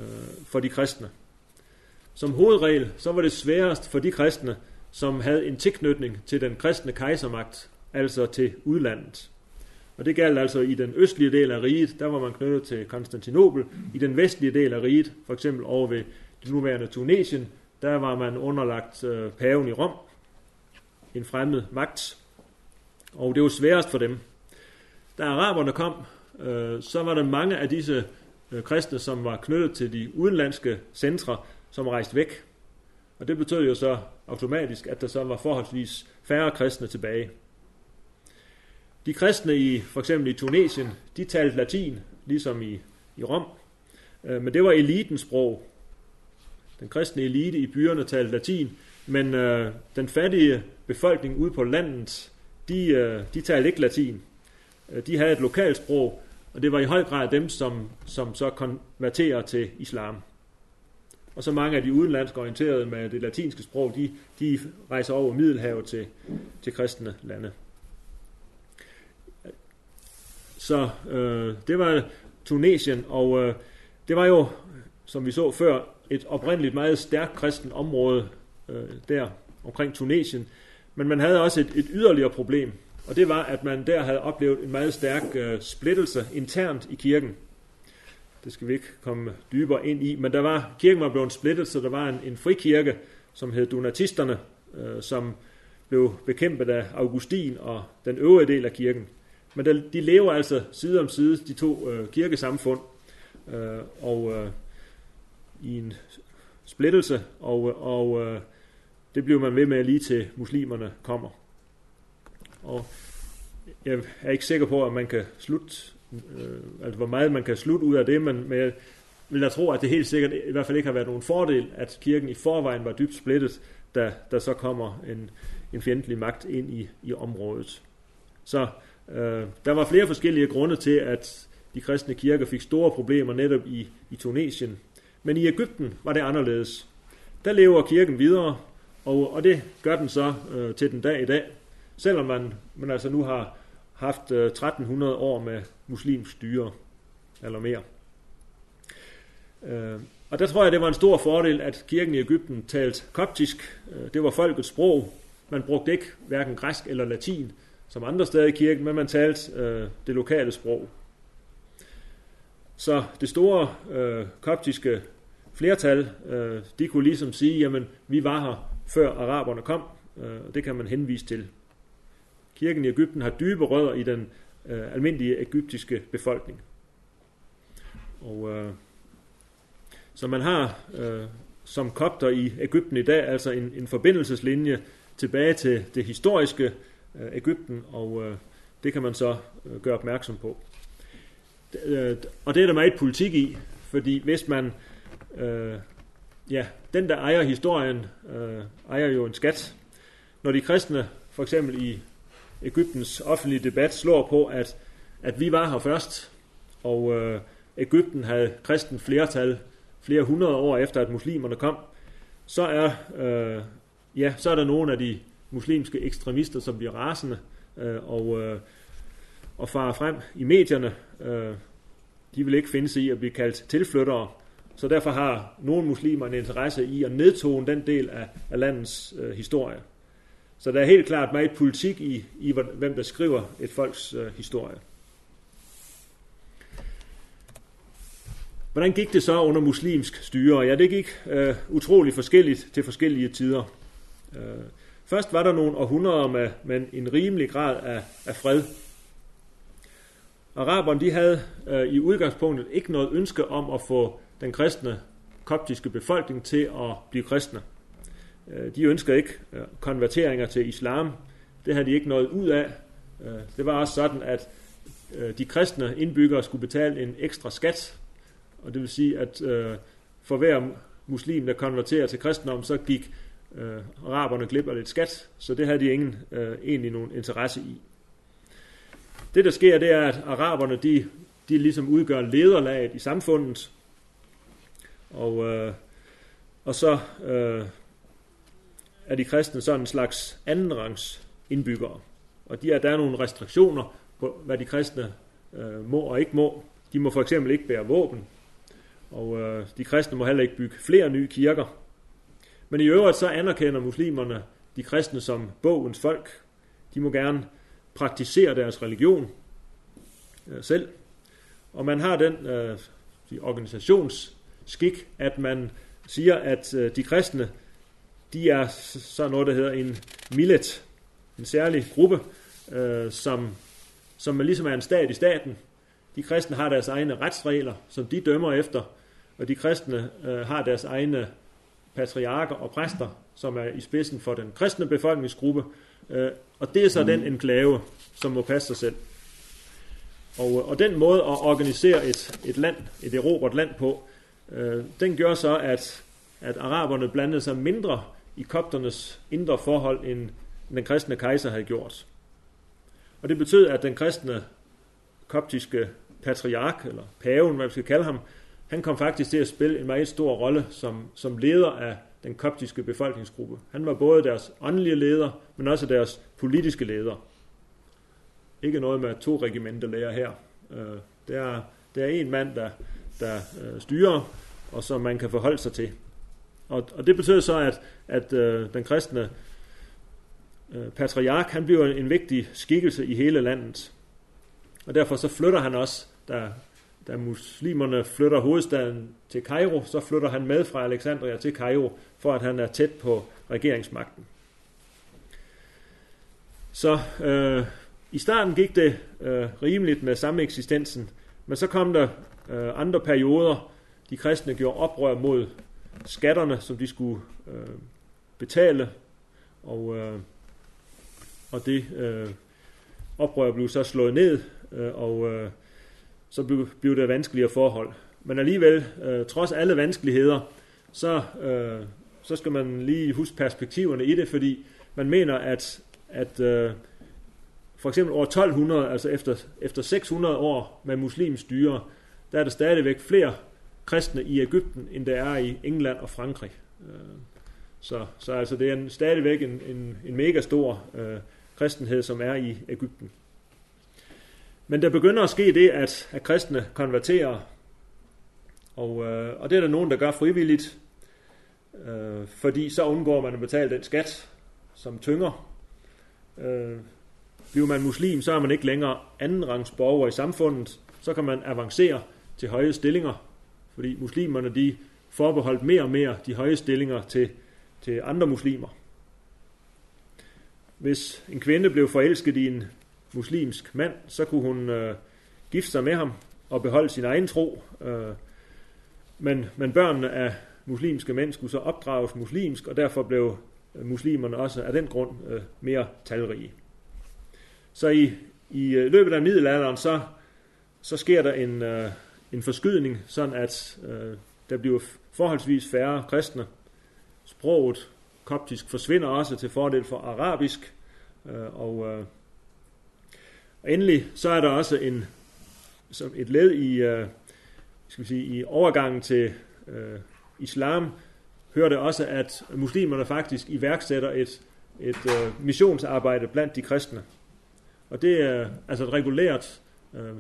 for de kristne. Som hovedregel, så var det sværest for de kristne, som havde en tilknytning til den kristne kejsermagt, altså til udlandet. Og det galt altså i den østlige del af riget, der var man knyttet til Konstantinopel. I den vestlige del af riget, for eksempel over ved det nuværende Tunesien, der var man underlagt øh, paven i Rom, en fremmed magt. Og det var sværest for dem. Da araberne kom, øh, så var der mange af disse øh, kristne, som var knyttet til de udenlandske centre, som rejste væk. Og det betød jo så automatisk, at der så var forholdsvis færre kristne tilbage. De kristne i for eksempel i Tunesien, de talte latin, ligesom i, i Rom. Øh, men det var elitens sprog. Den kristne elite i byerne talte latin, men øh, den fattige befolkning ude på landet, de, øh, de talte ikke latin. Øh, de havde et lokalsprog, Og det var i høj grad dem, som, som så konverterer til islam. Og så mange af de udenlandske orienterede med det latinske sprog, de, de rejser over Middelhavet til, til kristne lande. Så øh, det var Tunesien, og øh, det var jo, som vi så før, et oprindeligt meget stærkt kristen område øh, der omkring Tunesien. Men man havde også et, et yderligere problem, og det var, at man der havde oplevet en meget stærk øh, splittelse internt i kirken. Det skal vi ikke komme dybere ind i, men der var, kirken var blevet splittet, så der var en, en frikirke, som hed Donatisterne, øh, som blev bekæmpet af Augustin og den øvrige del af kirken. Men der, de lever altså side om side, de to øh, kirkesamfund, øh, og øh, i en splittelse, og, og øh, det bliver man ved med lige til muslimerne kommer. Og jeg er ikke sikker på, at man kan slutte, øh, altså hvor meget man kan slutte ud af det, men, men jeg vil da tro, at det helt sikkert i hvert fald ikke har været nogen fordel, at kirken i forvejen var dybt splittet, da der så kommer en, en fjendtlig magt ind i, i området. Så øh, der var flere forskellige grunde til, at de kristne kirker fik store problemer netop i, i Tunesien. Men i Ægypten var det anderledes. Der lever kirken videre, og, og det gør den så øh, til den dag i dag, selvom man, man altså nu har haft øh, 1300 år med muslimsk styre, eller mere. Øh, og der tror jeg, det var en stor fordel, at kirken i Ægypten talte koptisk. Øh, det var folkets sprog. Man brugte ikke hverken græsk eller latin, som andre steder i kirken, men man talte øh, det lokale sprog. Så det store øh, koptiske flertal, øh, de kunne ligesom sige, jamen vi var her før araberne kom, øh, og det kan man henvise til. Kirken i Ægypten har dybe rødder i den øh, almindelige ægyptiske befolkning. Og øh, så man har øh, som kopter i Ægypten i dag altså en, en forbindelseslinje tilbage til det historiske øh, Ægypten, og øh, det kan man så øh, gøre opmærksom på. Øh, og det er der meget politik i, fordi hvis man øh, ja, den der ejer historien, øh, ejer jo en skat. Når de kristne, for eksempel i Ægyptens offentlige debat, slår på, at, at vi var her først, og øh, Ægypten havde kristen flertal flere hundrede år efter, at muslimerne kom, så er, øh, ja, så er der nogle af de muslimske ekstremister, som bliver rasende øh, og, øh, og farer frem i medierne. Øh, de vil ikke finde sig i at blive kaldt tilflyttere, så derfor har nogle muslimer en interesse i at nedtone den del af, af landets øh, historie. Så der er helt klart meget politik i, i hvem der skriver et folks øh, historie. Hvordan gik det så under muslimsk styre? Ja, det gik øh, utrolig forskelligt til forskellige tider. Øh, først var der nogle århundreder med, med en rimelig grad af, af fred. Araberne de havde øh, i udgangspunktet ikke noget ønske om at få den kristne koptiske befolkning til at blive kristne. Øh, de ønsker ikke øh, konverteringer til islam. Det havde de ikke noget ud af. Øh, det var også sådan, at de kristne indbyggere skulle betale en ekstra skat. Og det vil sige, at for hver muslim, der konverterer til kristendom, så gik araberne glip af lidt skat. Så det havde de ingen egentlig nogen interesse i. Det, der sker, det er, at araberne, de, de ligesom udgør lederlaget i samfundet, og, øh, og så øh, er de kristne sådan en slags andenrangs indbyggere. Og de er, der er nogle restriktioner på, hvad de kristne øh, må og ikke må. De må for eksempel ikke bære våben, og øh, de kristne må heller ikke bygge flere nye kirker. Men i øvrigt så anerkender muslimerne de kristne som bogens folk. De må gerne praktisere deres religion øh, selv. Og man har den øh, organisations skik, at man siger, at øh, de kristne, de er så noget, der hedder en millet, en særlig gruppe, øh, som, som ligesom er en stat i staten. De kristne har deres egne retsregler, som de dømmer efter, og de kristne øh, har deres egne patriarker og præster, som er i spidsen for den kristne befolkningsgruppe, øh, og det er så den enklave, som må passe sig selv. Og, og den måde at organisere et, et land, et erobret land på, øh, den gør så, at, at araberne blandede sig mindre i kopternes indre forhold, end den kristne kejser havde gjort. Og det betød, at den kristne koptiske patriark, eller paven, hvad vi skal kalde ham, han kom faktisk til at spille en meget stor rolle som, som leder af den koptiske befolkningsgruppe. Han var både deres åndelige leder, men også deres politiske leder. Ikke noget med to regimenter lærer her. Øh, det er, det er en mand, der, der øh, styrer, og som man kan forholde sig til. Og, og det betyder så, at, at øh, den kristne øh, patriark, han bliver en vigtig skikkelse i hele landet. Og derfor så flytter han også, da, da muslimerne flytter hovedstaden til Kairo, så flytter han med fra Alexandria til Kairo, for at han er tæt på regeringsmagten. Så øh, i starten gik det øh, rimeligt med samme eksistensen, men så kom der øh, andre perioder. De kristne gjorde oprør mod skatterne, som de skulle øh, betale, og, øh, og det øh, oprør blev så slået ned, øh, og øh, så blev, blev det vanskeligere forhold. Men alligevel, øh, trods alle vanskeligheder, så, øh, så skal man lige huske perspektiverne i det, fordi man mener, at, at øh, for eksempel år 1200, altså efter, efter 600 år med muslimsk styre, der er der stadigvæk flere kristne i Ægypten, end der er i England og Frankrig. Øh, så, så altså det er en, stadigvæk en, en, en mega stor øh, kristenhed, som er i Ægypten. Men der begynder at ske det, at, at kristne konverterer, og, øh, og det er der nogen, der gør frivilligt, øh, fordi så undgår man at betale den skat, som tynger. Øh, bliver man muslim, så er man ikke længere andenrangs borger i samfundet, så kan man avancere til høje stillinger, fordi muslimerne de forbeholdt mere og mere de høje stillinger til, til andre muslimer. Hvis en kvinde blev forelsket i en muslimsk mand, så kunne hun øh, gifte sig med ham og beholde sin egen tro. Øh, men, men børnene af muslimske mænd skulle så opdrages muslimsk, og derfor blev øh, muslimerne også af den grund øh, mere talrige. Så i, i øh, løbet af middelalderen, så, så sker der en, øh, en forskydning, sådan at øh, der bliver forholdsvis færre kristne. Sproget koptisk forsvinder også til fordel for arabisk, øh, og, øh, og endelig så er der også en, som et led i, øh, skal vi sige, i overgangen til øh, islam, hører det også, at muslimerne faktisk iværksætter et, et øh, missionsarbejde blandt de kristne. Og det er øh, altså et regulært øh,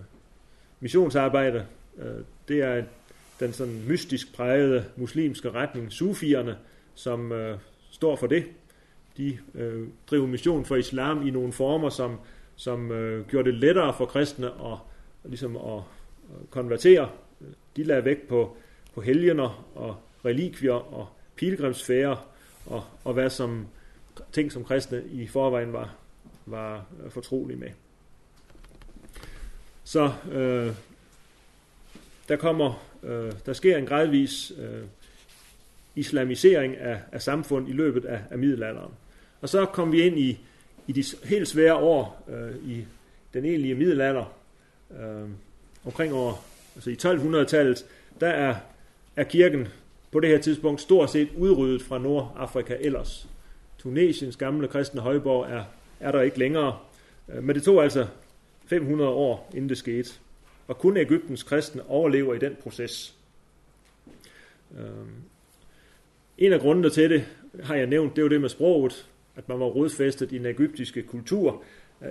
missionsarbejde. Øh, det er den sådan mystisk prægede muslimske retning, sufierne, som øh, står for det. De øh, driver mission for islam i nogle former, som, som øh, gjorde det lettere for kristne at, ligesom at øh, konvertere. De lagde vægt på, på helgener og relikvier og pilgrimsfærer og, og hvad som ting, som kristne i forvejen var var øh, fortrolige med. Så øh, der kommer, øh, der sker en gradvis øh, islamisering af, af samfund i løbet af, af middelalderen. Og så kom vi ind i, i de helt svære år øh, i den egentlige middelalder, øh, omkring år, altså i 1200-tallet, der er, er kirken på det her tidspunkt stort set udryddet fra Nordafrika ellers. Tunesiens gamle kristne højborg er er der ikke længere. Øh, men det tog altså 500 år, inden det skete. Og kun Ægyptens kristne overlever i den proces. Øhm, en af grundene til det, har jeg nævnt, det var det med sproget, at man var rodfæstet i den ægyptiske kultur.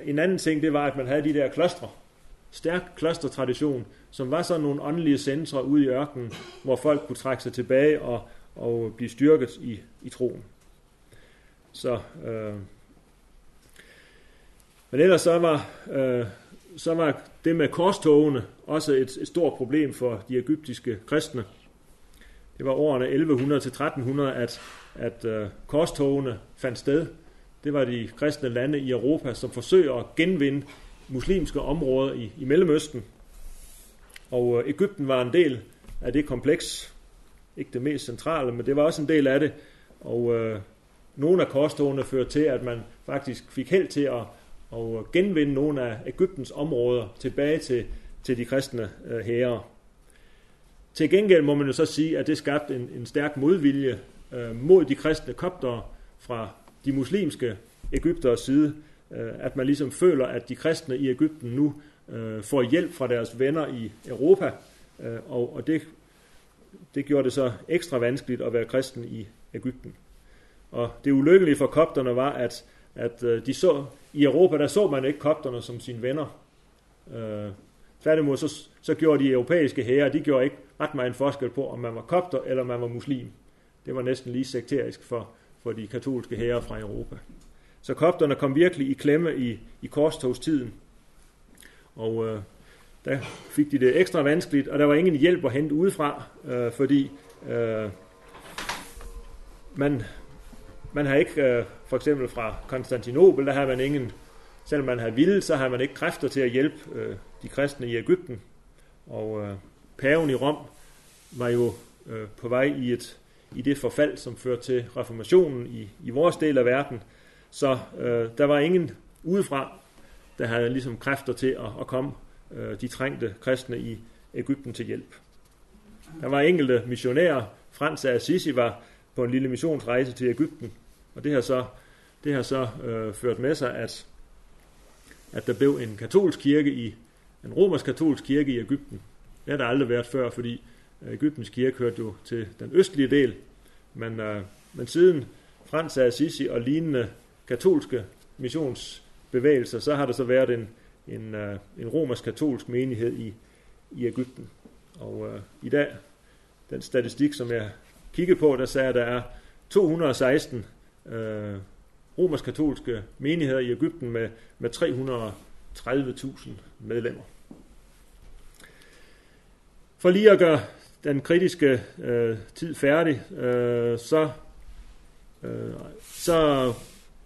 En anden ting, det var, at man havde de der klostre, stærk klostertradition, som var sådan nogle åndelige centre ude i ørkenen, hvor folk kunne trække sig tilbage og, og blive styrket i, i troen. Så øh, men ellers så var, øh, så var det med korstogene også et, et stort problem for de egyptiske kristne. Det var årene 1100 til 1300, at, at øh, korstogene fandt sted. Det var de kristne lande i Europa, som forsøger at genvinde muslimske områder i, i Mellemøsten. Og øh, Ægypten var en del af det kompleks. Ikke det mest centrale, men det var også en del af det. Og øh, nogle af korstogene førte til, at man faktisk fik held til at og genvinde nogle af Ægyptens områder tilbage til, til de kristne øh, herrer. Til gengæld må man jo så sige, at det skabte en, en stærk modvilje øh, mod de kristne koptere fra de muslimske Ægypteres side, øh, at man ligesom føler, at de kristne i Ægypten nu øh, får hjælp fra deres venner i Europa, øh, og, og det, det gjorde det så ekstra vanskeligt at være kristen i Ægypten. Og det ulykkelige for kopterne var, at, at øh, de så, i Europa der så man ikke kopterne som sine venner. Øh, tværtimod så, så gjorde de europæiske hære, de gjorde ikke ret meget en forskel på, om man var kopter eller man var muslim. Det var næsten lige sekterisk for, for de katolske hære fra Europa. Så kopterne kom virkelig i klemme i, i korstogstiden. Og øh, der fik de det ekstra vanskeligt, og der var ingen hjælp at hente udefra, øh, fordi øh, man, man har ikke, øh, for eksempel fra Konstantinopel, der har man ingen, selvom man har ville, så har man ikke kræfter til at hjælpe øh, de kristne i Ægypten. Og øh, paven i Rom var jo øh, på vej i, et, i det forfald, som førte til reformationen i, i vores del af verden. Så øh, der var ingen udefra, der havde ligesom kræfter til at, at komme øh, de trængte kristne i Ægypten til hjælp. Der var enkelte missionærer. Frans af Assisi var på en lille missionsrejse til Ægypten, og det har så, det har så øh, ført med sig, at, at der blev en katolsk kirke i en romersk katolsk kirke i Ægypten. Det har der aldrig været før, fordi øh, Ægyptens kirke hørte jo til den østlige del, men, øh, men siden Frans af Assisi og lignende katolske missionsbevægelser, så har der så været en, en, øh, en romersk-katolsk menighed i, i Ægypten. Og øh, i dag, den statistik, som jeg kiggede på, der sagde, at der er 216 øh, romersk-katolske menigheder i Ægypten med, med 330.000 medlemmer. For lige at gøre den kritiske øh, tid færdig, øh, så, øh, så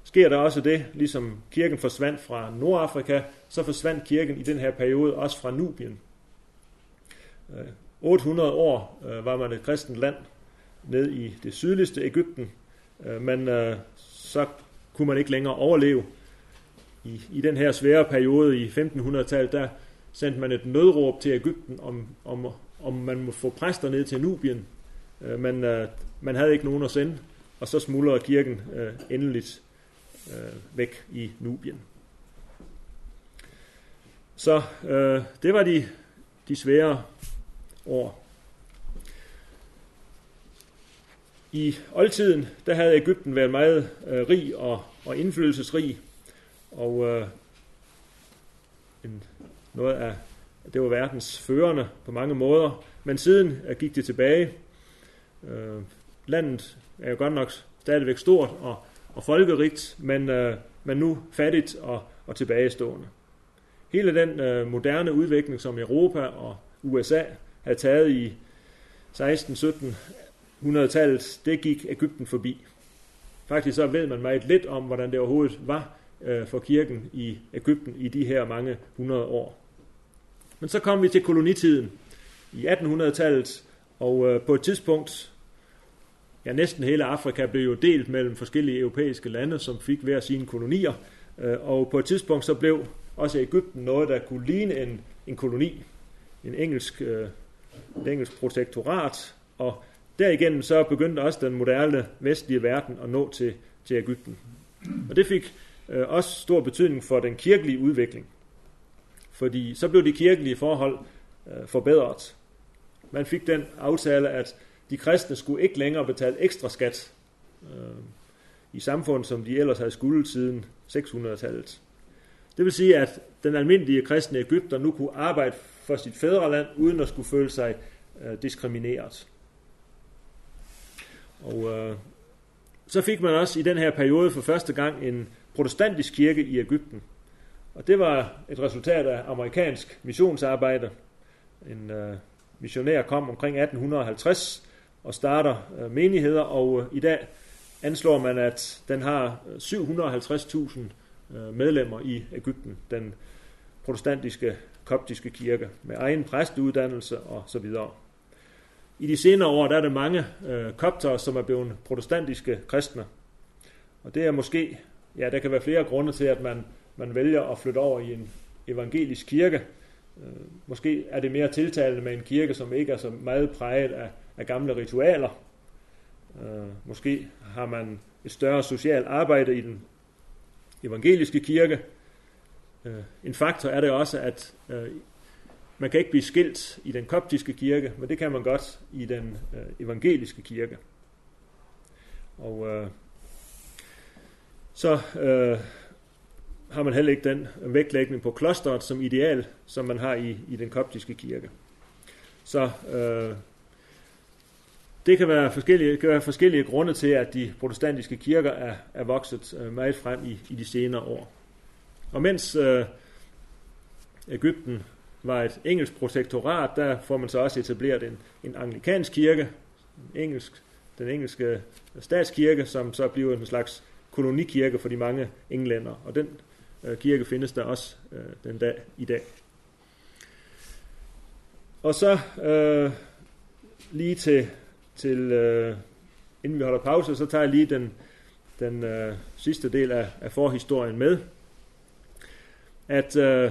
sker der også det, ligesom kirken forsvandt fra Nordafrika, så forsvandt kirken i den her periode også fra Nubien. Øh, 800 år øh, var man et kristent land ned i det sydligste Ægypten, øh, men øh, så kunne man ikke længere overleve. I, i den her svære periode i 1500-tallet, der sendte man et nødråb til Ægypten, om, om, om man må få præster ned til Nubien, øh, men øh, man havde ikke nogen at sende, og så smuldrede kirken endeligt øh, væk i Nubien. Så øh, det var de, de svære år. I oldtiden, der havde Ægypten været meget øh, rig og, og indflydelsesrig, og øh, en, noget af, det var verdens førende på mange måder, men siden øh, gik det tilbage. Øh, landet er jo godt nok stadigvæk stort, og og folkerigt, men, øh, men nu fattigt og, og tilbagestående. Hele den øh, moderne udvikling, som Europa og USA havde taget i 16, 17, 100-tallet, det gik Ægypten forbi. Faktisk så ved man meget lidt om, hvordan det overhovedet var øh, for kirken i Ægypten i de her mange hundrede år. Men så kom vi til kolonitiden i 1800-tallet, og øh, på et tidspunkt ja, næsten hele Afrika blev jo delt mellem forskellige europæiske lande, som fik hver sine kolonier. Øh, og på et tidspunkt så blev også Ægypten noget, der kunne ligne en, en koloni, en engelsk, øh, en engelsk protektorat, og derigennem så begyndte også den moderne vestlige verden at nå til, til Ægypten. Og det fik øh, også stor betydning for den kirkelige udvikling, fordi så blev de kirkelige forhold øh, forbedret. Man fik den aftale, at de kristne skulle ikke længere betale ekstra skat øh, i samfundet, som de ellers havde skulle siden 600-tallet. Det vil sige, at den almindelige kristne Ægypter nu kunne arbejde for sit fædreland, uden at skulle føle sig øh, diskrimineret. Og øh, så fik man også i den her periode for første gang en protestantisk kirke i Ægypten. Og det var et resultat af amerikansk missionsarbejde. En øh, missionær kom omkring 1850 og starter øh, menigheder, og øh, i dag anslår man, at den har øh, 750.000 øh, medlemmer i Ægypten, den protestantiske koptiske kirke, med egen præsteuddannelse og så videre. I de senere år der er der mange øh, koptere, som er blevet protestantiske kristne. Og det er måske, ja, der kan være flere grunde til, at man, man vælger at flytte over i en evangelisk kirke. Øh, måske er det mere tiltalende med en kirke, som ikke er så meget præget af af gamle ritualer. Øh, måske har man et større socialt arbejde i den evangeliske kirke. øh, en faktor er det også, at øh, man kan ikke blive skilt i den koptiske kirke, men det kan man godt i den øh, evangeliske kirke. Og øh, så øh, har man heller ikke den vægtlægning på klosteret som ideal, som man har i, i den koptiske kirke. Så øh, det kan være, forskellige, kan være forskellige grunde til, at de protestantiske kirker er, er vokset øh, meget frem i, i de senere år. Og mens øh, Ægypten var et engelsk protektorat, der får man så også etableret en, en anglikansk kirke, en engelsk, den engelske statskirke, som så bliver en slags kolonikirke for de mange englænder. Og den øh, kirke findes der også øh, den dag i dag. Og så øh, lige til, til øh, inden vi holder pause, så tager jeg lige den, den øh, sidste del af, af forhistorien med. At øh,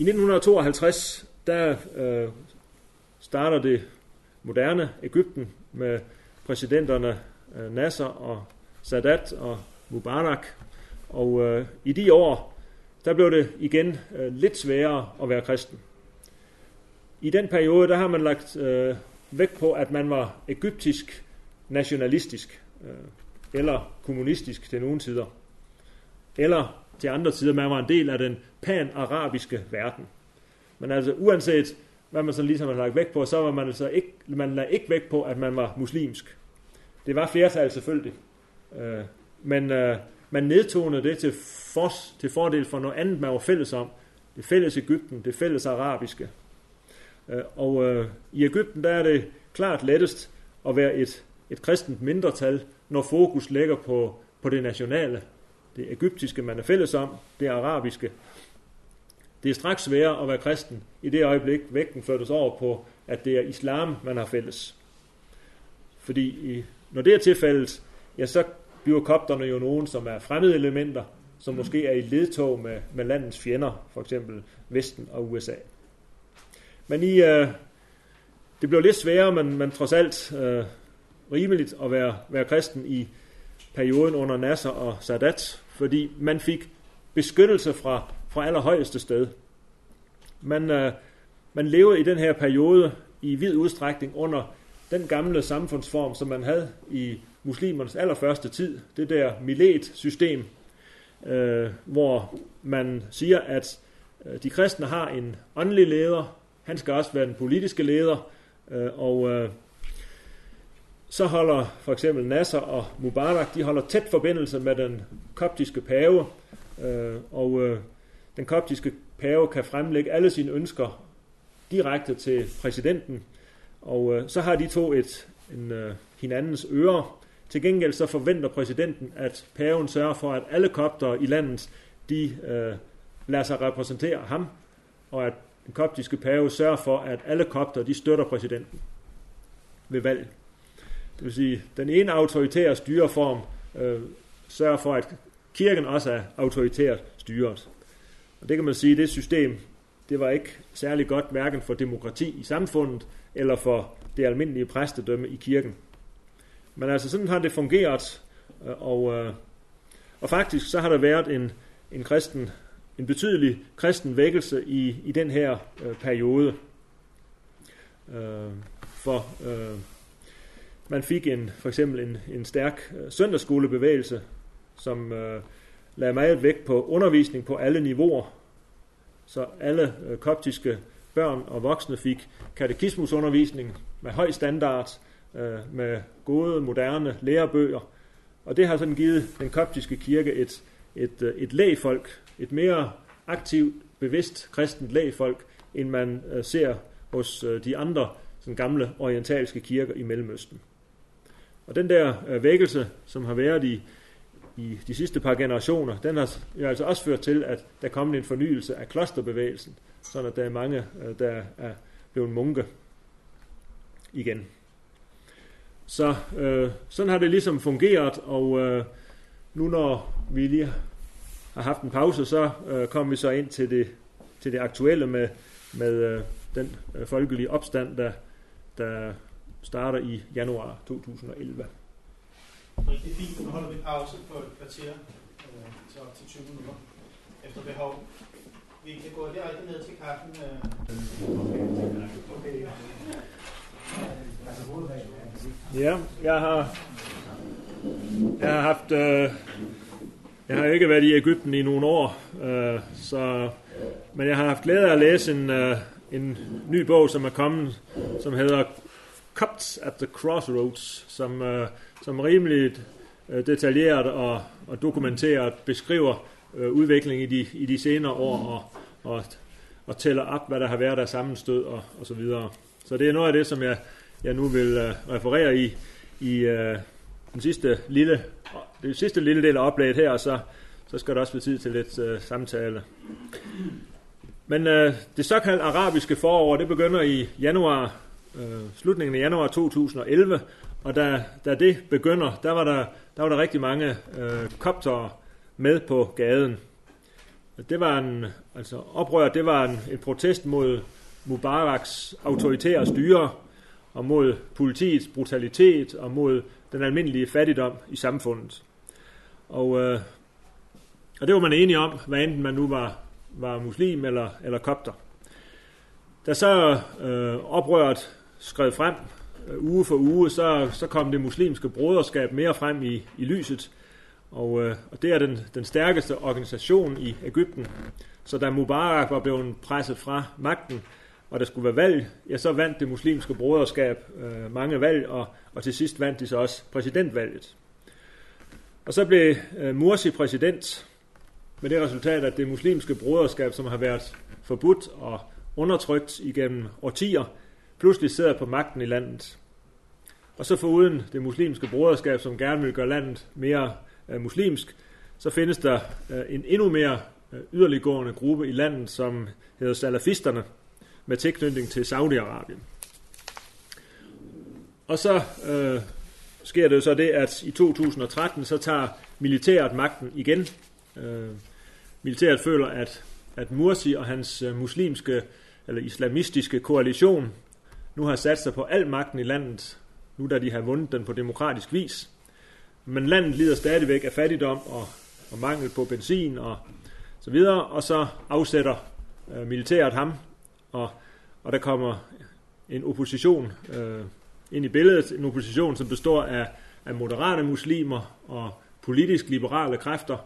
i 1952, der øh, starter det moderne Ægypten med præsidenterne øh, Nasser og Sadat og Mubarak. Og øh, i de år, der blev det igen øh, lidt sværere at være kristen. I den periode, der har man lagt øh, vægt på, at man var egyptisk nationalistisk, øh, eller kommunistisk til nogle tider, eller til andre tider, man var en del af den pan-arabiske verden. Men altså uanset hvad man så ligesom har lagt vægt på, så var man altså ikke, man lagde ikke vægt på, at man var muslimsk. Det var flertal selvfølgelig. Øh, men øh, man nedtonede det til, for, til fordel for noget andet, man var fælles om. Det fælles Ægypten, det fælles arabiske. Øh, og øh, i Ægypten, der er det klart lettest at være et, et kristent mindretal, når fokus ligger på, på det nationale. Det egyptiske, man er fælles om, det arabiske. Det er straks sværere at være kristen i det øjeblik, vægten flyttes over på, at det er islam, man har fælles. Fordi når det er tilfældet, ja, så bliver kopterne jo nogen, som er fremmede elementer, som måske er i ledtog med, med landets fjender, for eksempel Vesten og USA. Men i, øh, det blev lidt sværere, men, men trods alt øh, rimeligt at være, være kristen i perioden under Nasser og Sadat, fordi man fik beskyttelse fra, fra allerhøjeste sted. Man, øh, man levede i den her periode i vid udstrækning under den gamle samfundsform, som man havde i muslimernes allerførste tid, det der Milet-system, øh, hvor man siger, at øh, de kristne har en åndelig leder, han skal også være den politiske leder, øh, og øh, så holder for eksempel Nasser og Mubarak, de holder tæt forbindelse med den koptiske pave, øh, og øh, den koptiske pave kan fremlægge alle sine ønsker direkte til præsidenten, og øh, så har de to et en, øh, hinandens ører. Til gengæld så forventer præsidenten, at paven sørger for, at alle kopter i landet, de øh, lader sig repræsentere ham, og at den koptiske pave sørger for, at alle kopter, de støtter præsidenten ved valg. Det vil sige, den ene autoritære styreform øh, sørger for, at kirken også er autoritært styret. Og det kan man sige, det system, det var ikke særlig godt hverken for demokrati i samfundet, eller for det almindelige præstedømme i kirken. Men altså sådan har det fungeret, øh, og, øh, og faktisk så har der været en, en kristen, en betydelig kristen vækkelse i, i den her øh, periode. Øh, for øh, man fik en, for eksempel en, en stærk øh, søndagsskolebevægelse, som øh, lagde meget vægt på undervisning på alle niveauer, så alle øh, koptiske børn og voksne fik katekismusundervisning med høj standard, øh, med gode, moderne lærebøger. Og det har sådan givet den koptiske kirke et, et, øh, et lægfolk, et mere aktivt, bevidst kristent lægfolk, end man øh, ser hos øh, de andre sådan gamle orientalske kirker i Mellemøsten. Og den der øh, vækkelse, som har været i, i de sidste par generationer, den har jo altså også ført til, at der er kommet en fornyelse af klosterbevægelsen, sådan at der er mange, øh, der er blevet munke igen. Så øh, sådan har det ligesom fungeret, og øh, nu når vi lige har haft en pause, så øh, kommer vi så ind til det, til det aktuelle med, med øh, den øh, folkelige opstand, der, der starter i januar 2011. Rigtig fint. Nu holder vi pause på et kvarter, øh, så til 20 minutter. efter behov. Vi kan gå direkte ned til kaffen. Okay. Ja, jeg har, jeg har haft, øh, jeg har ikke været i Ægypten i nogle år, øh, så, men jeg har haft glæde af at læse en, øh, en ny bog, som er kommet, som hedder Copts at the Crossroads, som, øh, som rimelig øh, detaljeret og, og dokumenteret beskriver øh, udviklingen i de, i de senere år og, og, og tæller op, hvad der har været af sammenstød og, og så videre. Så det er noget af det, som jeg, jeg nu vil uh, referere i, i uh, den sidste lille, det sidste lille del af oplægget her, og så, så skal der også være tid til lidt uh, samtale. Men uh, det såkaldte arabiske forår, det begynder i januar, øh, slutningen af januar 2011, og da, da det begynder, der var der, der var der rigtig mange øh, koptere med på gaden. Det var en, altså oprør, det var en, en protest mod Mubaraks autoritære styre, og mod politiets brutalitet, og mod den almindelige fattigdom i samfundet. Og, øh, og det var man enige om, hvad enten man nu var, var muslim eller, eller kopter. Da så øh, oprøret skrevet frem øh, uge for uge, så, så kom det muslimske broderskab mere frem i, i lyset, og, øh, og det er den, den stærkeste organisation i Ægypten. Så da Mubarak var blevet presset fra magten, og der skulle være valg, ja, så vandt det muslimske broderskab øh, mange valg, og, og til sidst vandt de så også præsidentvalget. Og så blev øh, Mursi præsident med det resultat, at det muslimske broderskab, som har været forbudt og undertrykt igennem årtier, pludselig sidder på magten i landet. Og så foruden det muslimske broderskab, som gerne vil gøre landet mere øh, muslimsk, så findes der øh, en endnu mere øh, yderliggående gruppe i landet, som hedder salafisterne, med tilknytning til Saudi-Arabien. Og så øh, sker det jo så det, at i 2013 så tager militæret magten igen. Øh, militæret føler, at, at Mursi og hans øh, muslimske eller islamistiske koalition nu har sat sig på al magten i landet, nu da de har vundet den på demokratisk vis. Men landet lider stadigvæk af fattigdom og, og mangel på benzin og så videre, og så afsætter øh, militæret ham og, og der kommer en opposition øh, ind i billedet, en opposition, som består af, af moderate muslimer og politisk liberale kræfter,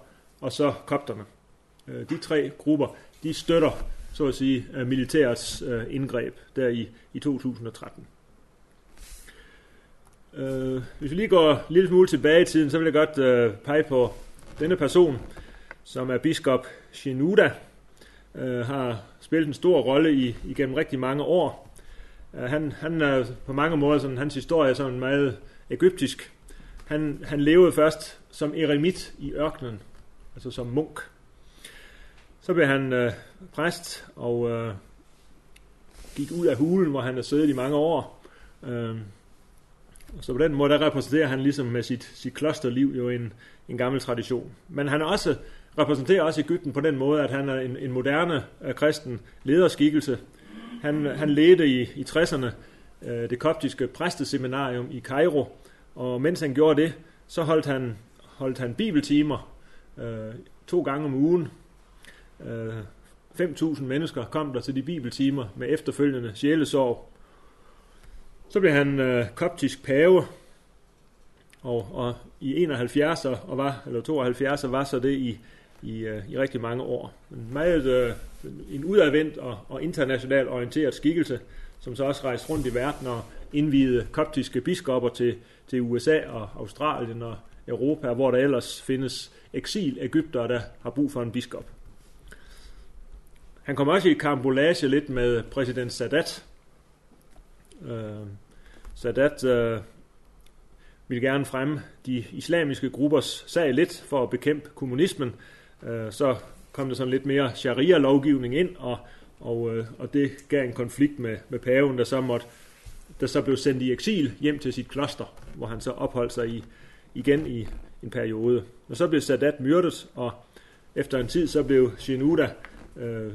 og så kopterne. Øh, de tre grupper, de støtter, så at sige, øh, militærets øh, indgreb der i, i 2013. Øh, hvis vi lige går en lille smule tilbage i tiden, så vil jeg godt øh, pege på denne person, som er biskop Shinuda, øh, har spillet en stor rolle i, igennem rigtig mange år. Øh, han, han er på mange måder, sådan, hans historie er sådan meget egyptisk. Han, han levede først som eremit i ørkenen, altså som munk. Så blev han øh, præst og øh, gik ud af hulen, hvor han har siddet i mange år. Øh, så på den måde, der repræsenterer han ligesom med sit, sit klosterliv jo en, en gammel tradition. Men han er også repræsenterer også Ægypten på den måde, at han er en, en moderne øh, kristen lederskikkelse. Han, han ledte i, i 60'erne øh, det koptiske præsteseminarium i Kairo, og mens han gjorde det, så holdt han, holdt han bibeltimer øh, to gange om ugen. Øh, 5.000 mennesker kom der til de bibeltimer med efterfølgende sjælesorg. Så blev han øh, koptisk pave, og, og i 71 og var, eller 72 var så det i i, øh, i rigtig mange år. En meget øh, en udadvendt og, og internationalt orienteret skikkelse, som så også rejste rundt i verden og indvidede koptiske biskopper til, til USA og Australien og Europa, hvor der ellers findes eksil Ægypter, der har brug for en biskop. Han kom også i karambolage lidt med præsident Sadat. Øh, Sadat øh, ville gerne fremme de islamiske gruppers sag lidt for at bekæmpe kommunismen, Øh, så kom der sådan lidt mere sharia-lovgivning ind, og, og, øh, og det gav en konflikt med, med paven, der så, måtte, der så blev sendt i eksil hjem til sit kloster, hvor han så opholdt sig i, igen i en periode. Og så blev Sadat myrdet, og efter en tid så blev Shenouda øh,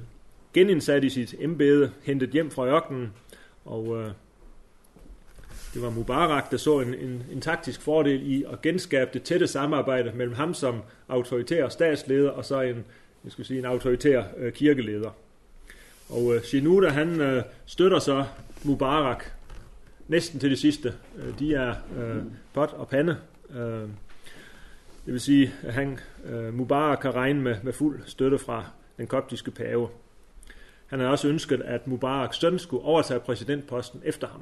genindsat i sit embede, hentet hjem fra ørkenen, og øh, det var Mubarak, der så en, en, en taktisk fordel i at genskabe det tætte samarbejde mellem ham som autoritær statsleder og så en, jeg skal sige, en autoritær øh, kirkeleder. Og øh, Shinuda, han øh, støtter så Mubarak næsten til det sidste. Øh, de er øh, pot og pande. Øh, det vil sige, at han, øh, Mubarak kan regne med, med fuld støtte fra den koptiske pave. Han havde også ønsket, at Mubaraks søn skulle overtage præsidentposten efter ham.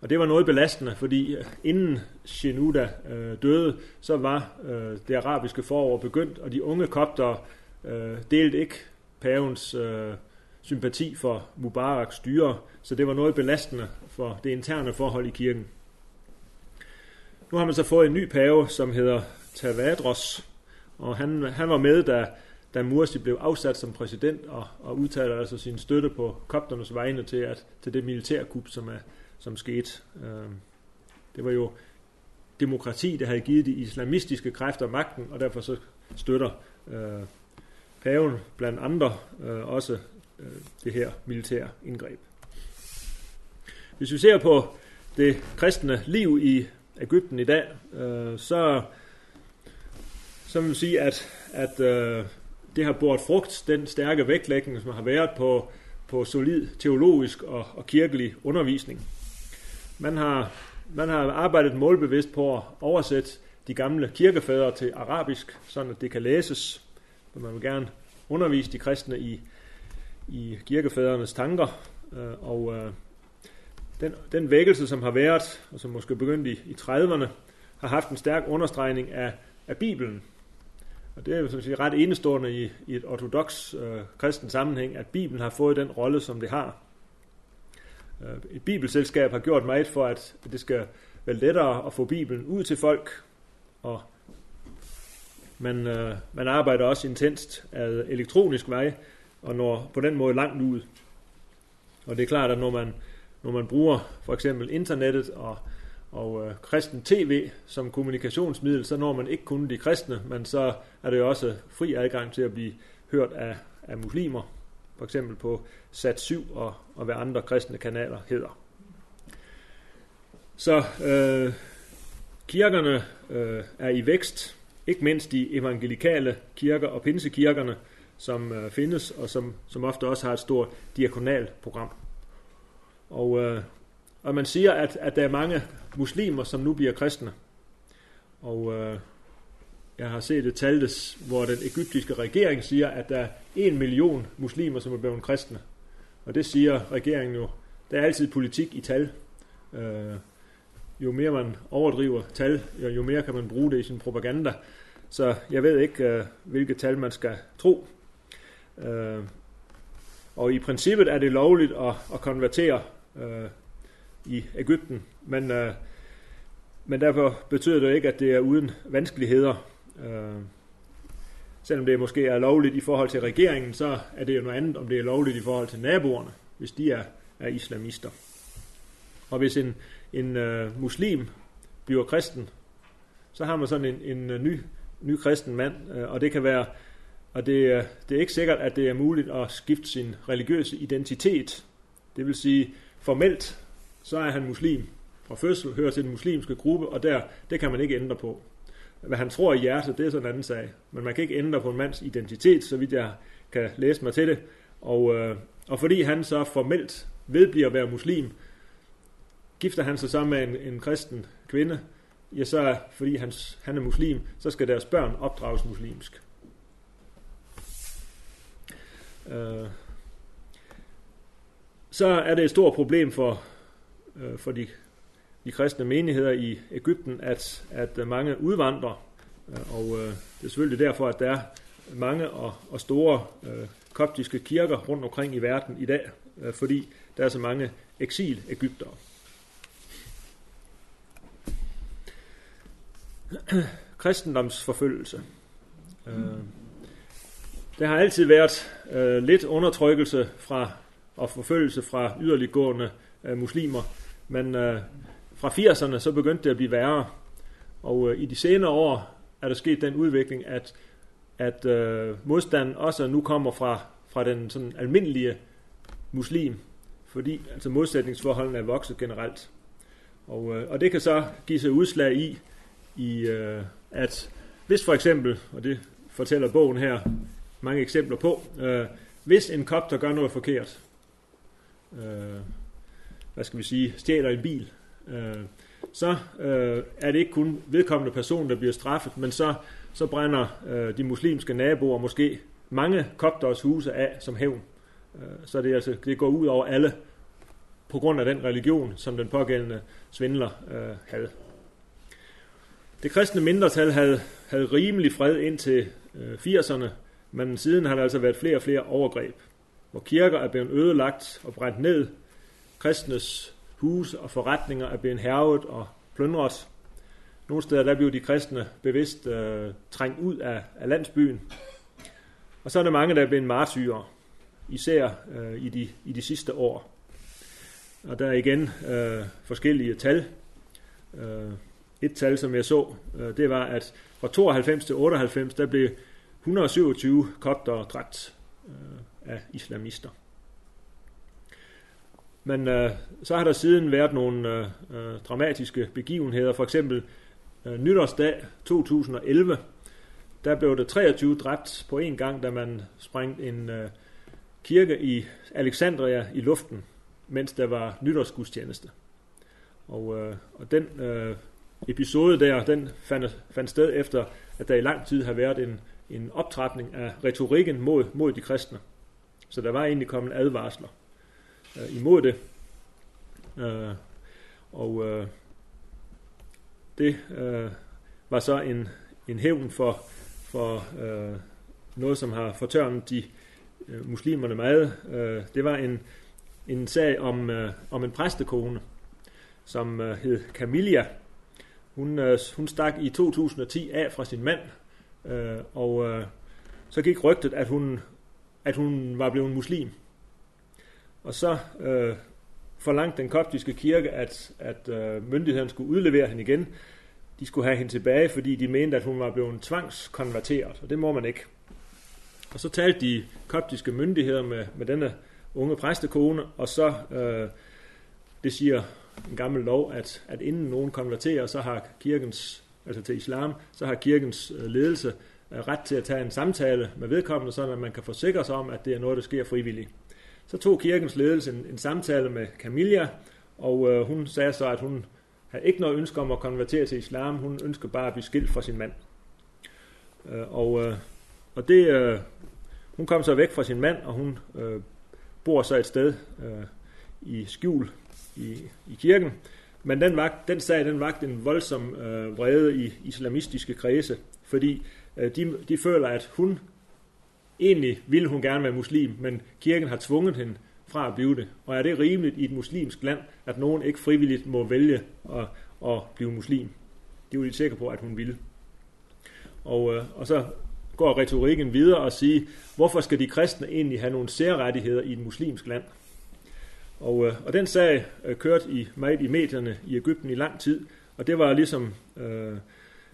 Og det var noget belastende, fordi inden Shenouda øh, døde, så var øh, det arabiske forår begyndt, og de unge kopter øh, delte ikke pavens øh, sympati for Mubaraks styre, så det var noget belastende for det interne forhold i kirken. Nu har man så fået en ny pave, som hedder Tavadros, og han, han var med, da, da Mursi blev afsat som præsident, og, og udtaler altså sin støtte på kopternes vegne til, at, til det militærkup, som, er, som skete. Øh, det var jo demokrati, der havde givet de islamistiske kræfter magten, og derfor så støtter øh, paven blandt andre øh, også øh, det her militære indgreb. Hvis vi ser på det kristne liv i Ægypten i dag, øh, så, så vil vi sige, at, at øh, det har båret frugt, den stærke vægtlægning, som har været på, på solid teologisk og, og kirkelig undervisning. Man har, man har arbejdet målbevidst på at oversætte de gamle kirkefædre til arabisk, sådan at det kan læses. Man vil gerne undervise de kristne i, i kirkefædrenes tanker, øh, og øh, den, den vækkelse, som har været, og som måske begyndte i, i 30'erne, har haft en stærk understregning af, af Bibelen. Og det er jo som sige, ret enestående i, i et ortodox øh, kristen sammenhæng, at Bibelen har fået den rolle, som det har. Øh, et bibelselskab har gjort meget for, at det skal være lettere at få Bibelen ud til folk, og man, øh, man arbejder også intenst af elektronisk vej, og når på den måde langt ud. Og det er klart, at når man når man bruger for eksempel internettet og, og øh, kristen tv som kommunikationsmiddel, så når man ikke kun de kristne, men så er det jo også fri adgang til at blive hørt af, af muslimer, for eksempel på Sat7 og, og hvad andre kristne kanaler hedder. Så øh, kirkerne øh, er i vækst, ikke mindst de evangelikale kirker og pinsekirkerne, som øh, findes, og som, som ofte også har et stort diakonalt program. Og, øh, og man siger, at, at der er mange muslimer, som nu bliver kristne. Og øh, jeg har set et tal, hvor den egyptiske regering siger, at der er en million muslimer, som er blevet kristne. Og det siger regeringen jo. Der er altid politik i tal. Øh, jo mere man overdriver tal, jo mere kan man bruge det i sin propaganda. Så jeg ved ikke, øh, hvilket tal man skal tro. Øh, og i princippet er det lovligt at, at konvertere øh, i Ægypten. Men, øh, men derfor betyder det ikke, at det er uden vanskeligheder. Øh, selvom det måske er lovligt i forhold til regeringen, så er det jo noget andet, om det er lovligt i forhold til naboerne, hvis de er, er islamister. Og hvis en, en øh, muslim bliver kristen, så har man sådan en, en øh, ny, ny kristen mand, øh, og det kan være, og det, øh, det er ikke sikkert, at det er muligt at skifte sin religiøse identitet. Det vil sige, formelt, så er han muslim. Fra fødsel hører til den muslimske gruppe, og der, det kan man ikke ændre på. Hvad han tror i hjertet, det er sådan en anden sag. Men man kan ikke ændre på en mands identitet, så vidt jeg kan læse mig til det. Og, øh, og fordi han så formelt vedbliver at være muslim, gifter han sig sammen med en, en kristen kvinde, ja, så fordi han, han er muslim, så skal deres børn opdrages muslimsk. Øh, så er det et stort problem for, øh, for de, de kristne menigheder i Ægypten, at, at mange udvandrer, øh, og øh, det er selvfølgelig derfor, at der er mange og, og store øh, koptiske kirker rundt omkring i verden i dag, øh, fordi der er så mange eksil-ægyptere. Kristendomsforfølgelse. Øh, der har altid været øh, lidt undertrykkelse fra og forfølgelse fra yderliggående øh, muslimer. Men øh, fra 80'erne så begyndte det at blive værre. Og øh, i de senere år er der sket den udvikling, at, at øh, modstanden også nu kommer fra, fra den sådan almindelige muslim, fordi altså modsætningsforholdene er vokset generelt. Og, øh, og det kan så give sig udslag i, i øh, at hvis for eksempel, og det fortæller bogen her mange eksempler på. Øh, hvis en kopter gør noget forkert, øh, hvad skal vi sige, stjæler en bil, øh, så øh, er det ikke kun vedkommende person, der bliver straffet, men så, så brænder øh, de muslimske naboer måske mange kopters huse af som hævn. Øh, så det, altså, det går ud over alle på grund af den religion, som den pågældende svindler øh, havde. Det kristne mindretal havde, havde rimelig fred indtil øh, 80'erne, men siden har der altså været flere og flere overgreb, hvor kirker er blevet ødelagt og brændt ned, kristnes huse og forretninger er blevet hervet og plyndret. Nogle steder der blev de kristne bevidst øh, trængt ud af, af landsbyen. Og så er der mange, der er blevet martyrer, især øh, i, de, i de sidste år. Og der er igen øh, forskellige tal. Øh, et tal, som jeg så, øh, det var, at fra 92 til 98, der blev 127 kopter dræbt øh, af islamister. Men øh, så har der siden været nogle øh, øh, dramatiske begivenheder. For eksempel øh, nytårsdag 2011, der blev der 23 dræbt på en gang, da man sprængte en øh, kirke i Alexandria i luften, mens der var nytårsgudstjeneste. Og, øh, og den øh, episode der, den fandt, fandt sted efter, at der i lang tid har været en, en optrapning af retorikken mod, mod de kristne. Så der var egentlig kommet advarsler øh, imod det. Øh, og øh, det øh, var så en, en hævn for, for øh, noget, som har fortørnet de øh, muslimerne meget. Øh, det var en, en sag om, øh, om en præstekone, som øh, hed Camilla. Hun, øh, hun stak i 2010 af fra sin mand, øh, og øh, så gik rygtet, at hun, at hun var blevet muslim. Og så øh, forlangte den koptiske kirke, at, at øh, myndighederne skulle udlevere hende igen. De skulle have hende tilbage, fordi de mente, at hun var blevet tvangskonverteret, og det må man ikke. Og så talte de koptiske myndigheder med, med denne unge præstekone, og så, øh, det siger en gammel lov, at, at inden nogen konverterer, så har kirkens, altså til islam, så har kirkens øh, ledelse øh, ret til at tage en samtale med vedkommende, så man kan forsikre sig om, at det er noget, der sker frivilligt. Så tog kirkens ledelse en, en samtale med Camilla, og øh, hun sagde så, at hun havde ikke noget ønske om at konvertere til islam. Hun ønsker bare at blive skilt fra sin mand. Øh, og, øh, og det, øh, hun kom så væk fra sin mand, og hun øh, bor så et sted øh, i skjul i, i kirken. Men den, vagt, den sag den vagt en voldsom øh, vrede i islamistiske kredse, fordi øh, de, de føler, at hun Egentlig ville hun gerne være muslim, men kirken har tvunget hende fra at blive det. Og er det rimeligt i et muslimsk land, at nogen ikke frivilligt må vælge at, at blive muslim? Det er jo lidt sikre på, at hun ville. Og, øh, og så går retorikken videre og siger, hvorfor skal de kristne egentlig have nogle særrettigheder i et muslimsk land? Og, øh, og den sag øh, kørte i, meget i medierne i Ægypten i lang tid, og det var ligesom øh,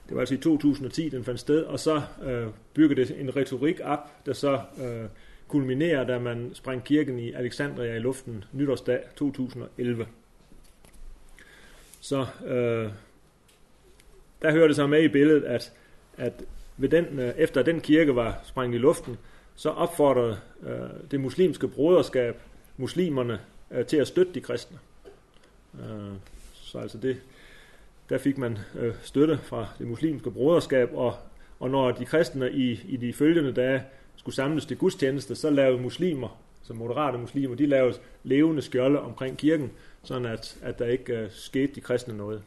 det var altså i 2010, den fandt sted, og så øh, byggede det en retorik op, der så øh, kulminerer, da man sprang kirken i Alexandria i luften nytårsdag 2011. Så øh, der hører det så med i billedet, at, at ved den, øh, efter den kirke var sprængt i luften, så opfordrede øh, det muslimske broderskab muslimerne øh, til at støtte de kristne. Øh, så altså det, der fik man øh, støtte fra det muslimske broderskab, og, og når de kristne i, i de følgende dage skulle samles til gudstjeneste, så lavede muslimer, som moderate muslimer, de lavede levende skjolde omkring kirken, sådan at, at der ikke øh, skete de kristne noget.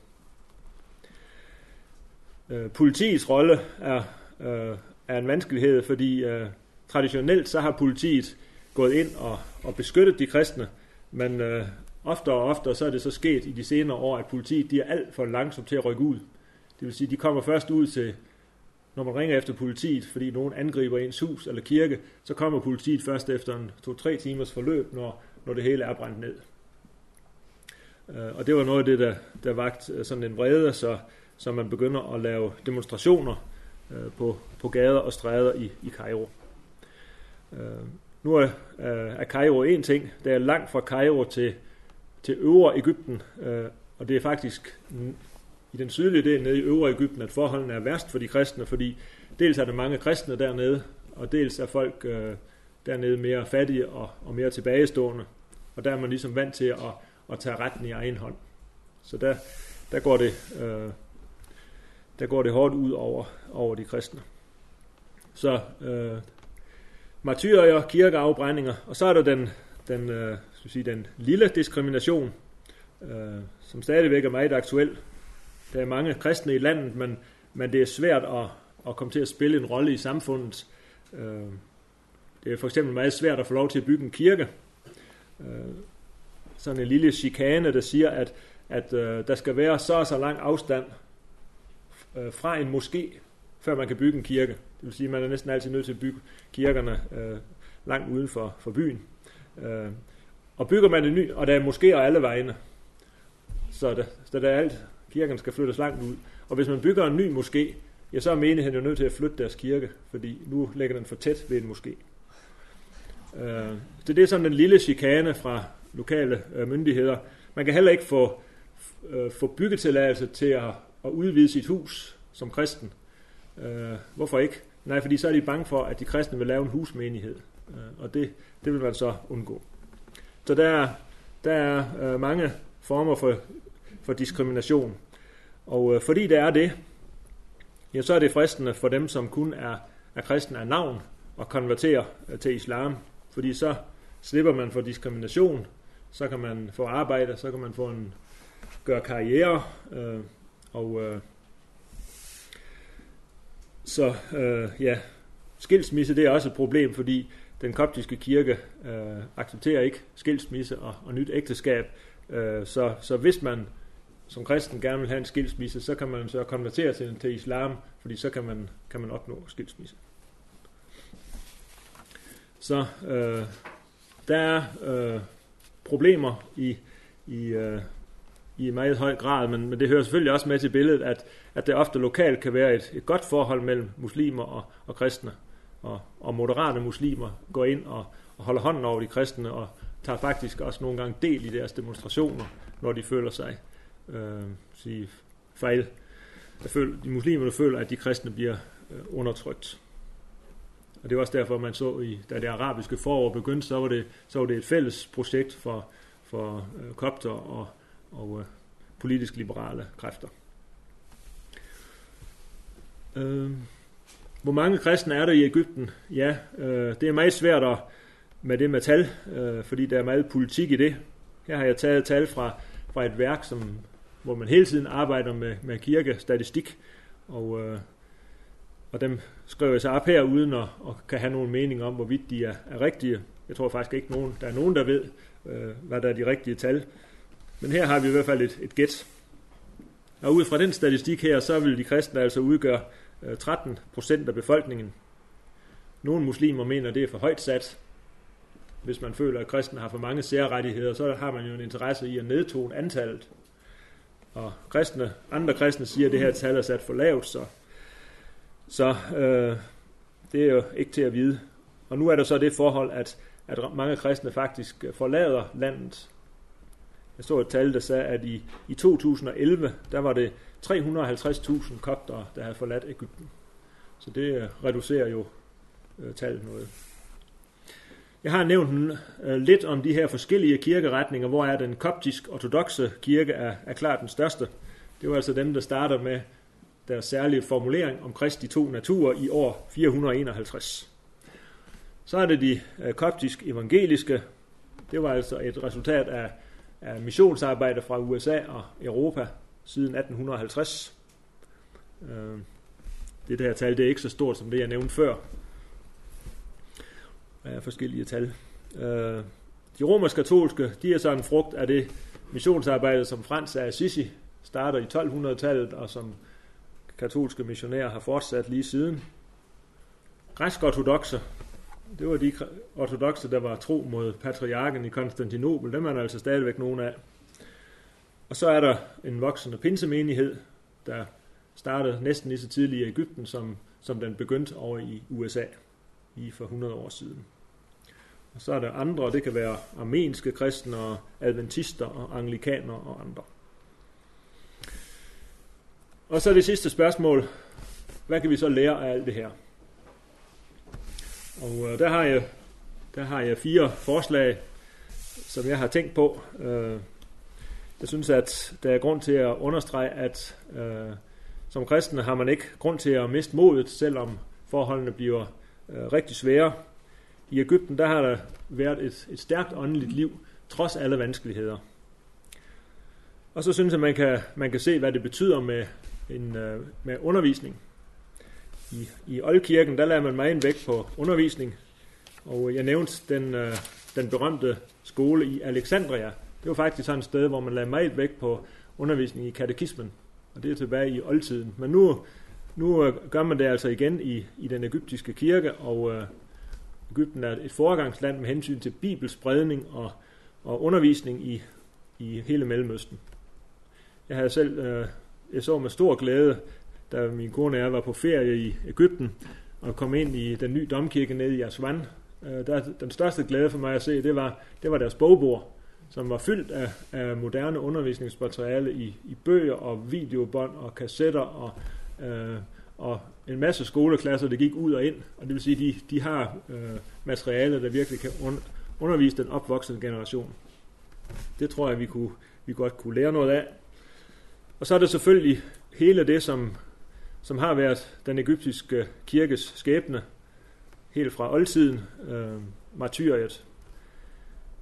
Øh, politiets rolle er, øh, er en vanskelighed, fordi øh, traditionelt så har politiet gået ind og, og beskyttet de kristne, men øh, Oftere og oftere så er det så sket i de senere år, at politiet de er alt for langsomt til at rykke ud. Det vil sige, de kommer først ud til, når man ringer efter politiet, fordi nogen angriber ens hus eller kirke, så kommer politiet først efter en to-tre timers forløb, når, når det hele er brændt ned. Øh, og det var noget af det, der, der vagt øh, sådan en vrede, så, så man begynder at lave demonstrationer øh, på, på gader og stræder i, i Cairo. Nu er, er Cairo en ting. Det er langt fra Cairo til til øvre Ægypten, øh, og det er faktisk i den sydlige del nede i Øvre Ægypten, at forholdene er værst for de kristne, fordi dels er der mange kristne dernede, og dels er folk øh, dernede mere fattige og, og mere tilbagestående. Og der er man ligesom vant til at, at tage retten i egen hånd. Så der, der, går, det, øh, der går det hårdt ud over, over de kristne. Så øh, martyrer, kirkeafbrændinger, og så er der den, den, øh, skal sige, den lille diskrimination, øh, som stadigvæk er meget aktuel. Der er mange kristne i landet, men, men det er svært at, at komme til at spille en rolle i samfundet. Øh, det er for eksempel meget svært at få lov til at bygge en kirke. Øh, sådan en lille chikane, der siger, at, at øh, der skal være så og så lang afstand øh, fra en moské, før man kan bygge en kirke. Det vil sige, at man er næsten altid nødt til at bygge kirkerne øh, langt uden for, for byen. Øh, og bygger man en ny, og der er moskéer alle vegne, så der, så der er alt, kirken skal flyttes langt ud. Og hvis man bygger en ny moské, ja, så er menigheden jo nødt til at flytte deres kirke, fordi nu ligger den for tæt ved en moské. Øh, så det er sådan den lille chikane fra lokale øh, myndigheder. Man kan heller ikke få, øh, få byggetilladelse til at, at udvide sit hus som kristen. Øh, hvorfor ikke? Nej, fordi så er de bange for, at de kristne vil lave en husmenighed. Øh, og det, det vil man så undgå. Så der er, der er øh, mange former for, for diskrimination. Og øh, fordi der er det, ja, så er det fristende for dem, som kun er, er kristne af navn, at konvertere øh, til islam. Fordi så slipper man for diskrimination, så kan man få arbejde, så kan man få en gøre karriere, øh, og øh, så øh, ja, skilsmisse det er også et problem, fordi den koptiske kirke øh, accepterer ikke skilsmisse og, og nyt ægteskab. Øh, så, så hvis man som kristen gerne vil have en skilsmisse, så kan man så konvertere til, til islam, fordi så kan man, kan man opnå skilsmisse. Så øh, der er øh, problemer i, i, øh, i meget høj grad, men, men det hører selvfølgelig også med til billedet, at, at der ofte lokalt kan være et, et godt forhold mellem muslimer og, og kristne. Og, og moderate muslimer går ind og, og holder hånden over de kristne og tager faktisk også nogle gange del i deres demonstrationer, når de føler sig øh, sige, fejl. Jeg føler, de muslimer føler, at de kristne bliver øh, undertrykt. Og det var også derfor, man så, i, da det arabiske forår begyndte, så var det, så var det et fælles projekt for, for øh, kopter og, og øh, politisk liberale kræfter. Øh, hvor mange kristne er der i Ægypten? Ja, øh, det er meget svært at, med det med tal, øh, fordi der er meget politik i det. Her har jeg taget tal fra, fra et værk, som, hvor man hele tiden arbejder med, med kirkestatistik, og, øh, og dem skriver jeg så op her, uden at, at kan have nogen mening om, hvorvidt de er, er rigtige. Jeg tror faktisk ikke, nogen, der er nogen, der ved, øh, hvad der er de rigtige tal. Men her har vi i hvert fald et, et gæt. Og ud fra den statistik her, så vil de kristne altså udgøre Øh, 13 procent af befolkningen. Nogle muslimer mener, det er for højt sat. Hvis man føler, at kristne har for mange særrettigheder, så har man jo en interesse i at nedtone antallet. Og kristne, andre kristne siger, at det her tal er sat for lavt, så, så øh, det er jo ikke til at vide. Og nu er der så det forhold, at, at mange kristne faktisk forlader landet jeg så et tal, der sagde, at i, i 2011, der var det 350.000 koptere, der havde forladt Ægypten. Så det øh, reducerer jo øh, tallet noget. Jeg har nævnt øh, lidt om de her forskellige kirkeretninger, hvor er den koptisk-ortodoxe kirke er, er klart den største. Det var altså dem, der starter med deres særlige formulering om Kristi to naturer i år 451. Så er det de øh, koptisk-evangeliske. Det var altså et resultat af af missionsarbejde fra USA og Europa siden 1850. Øh, det der tal det er ikke så stort som det, jeg nævnte før. Der er forskellige tal. Øh, de romersk-katolske, de er så en frugt af det missionsarbejde, som Frans af Assisi starter i 1200-tallet, og som katolske missionærer har fortsat lige siden. Græsk-ortodoxe, det var de ortodoxe, der var tro mod patriarken i Konstantinopel. Dem er der altså stadigvæk nogen af. Og så er der en voksende pinsemenighed, der startede næsten lige så tidligt i Ægypten, som, som den begyndte over i USA lige for 100 år siden. Og så er der andre, det kan være armenske kristne og adventister og anglikaner og andre. Og så det sidste spørgsmål. Hvad kan vi så lære af alt det her? Og øh, der, har jeg, der har jeg fire forslag, som jeg har tænkt på. Øh, jeg synes, at der er grund til at understrege, at øh, som kristne har man ikke grund til at miste modet, selvom forholdene bliver øh, rigtig svære. I Ægypten der har der været et, et stærkt åndeligt liv, trods alle vanskeligheder. Og så synes jeg, man kan, man kan se, hvad det betyder med, en, øh, med undervisning. I, I Oldkirken, der lader man meget vægt på undervisning, og jeg nævnte den, øh, den berømte skole i Alexandria. Det var faktisk sådan et sted, hvor man lagde meget vægt på undervisning i katekismen, og det er tilbage i oldtiden. Men nu, nu øh, gør man det altså igen i, i den egyptiske kirke, og øh, Ægypten er et foregangsland med hensyn til bibelspredning og, og undervisning i, i hele Mellemøsten. Jeg havde selv, øh, jeg så med stor glæde, da min kone og jeg var på ferie i Ægypten, og kom ind i den nye domkirke nede i Aswan. Øh, der, den største glæde for mig at se, det var, det var deres bogbord, som var fyldt af, af moderne undervisningsmateriale i, i bøger og videobånd og kassetter og, øh, og en masse skoleklasser, der gik ud og ind. Og det vil sige, de, de har øh, materiale, der virkelig kan un, undervise den opvoksende generation. Det tror jeg, vi, kunne, vi godt kunne lære noget af. Og så er det selvfølgelig hele det, som, som har været den egyptiske kirkes skæbne, helt fra oldtiden, øh, martyriet.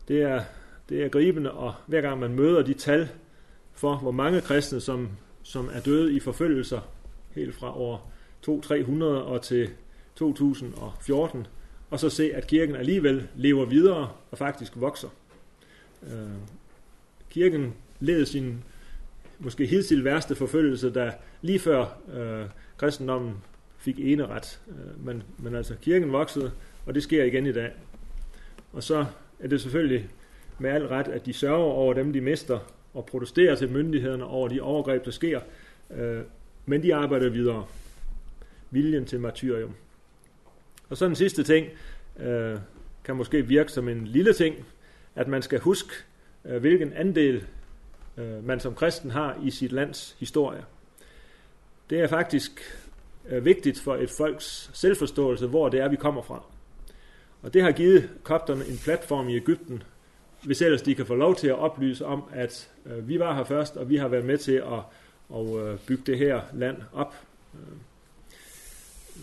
Det er, det er gribende, og hver gang man møder de tal for, hvor mange kristne, som, som er døde i forfølgelser, helt fra år 2300 og til 2014, og så se, at kirken alligevel lever videre og faktisk vokser. Øh, kirken led sin måske hidtil værste forfølgelse, da lige før øh, kristendommen fik eneret. Øh, men, men altså kirken voksede, og det sker igen i dag. Og så er det selvfølgelig med al ret, at de sørger over dem, de mister, og protesterer til myndighederne over de overgreb, der sker. Øh, men de arbejder videre. Viljen til martyrium. Og så den sidste ting, øh, kan måske virke som en lille ting, at man skal huske, øh, hvilken andel øh, man som kristen har i sit lands historie. Det er faktisk øh, vigtigt for et folks selvforståelse, hvor det er, vi kommer fra. Og det har givet kopterne en platform i Ægypten, hvis ellers de kan få lov til at oplyse om, at øh, vi var her først, og vi har været med til at, og, øh, bygge det her land op. Øh,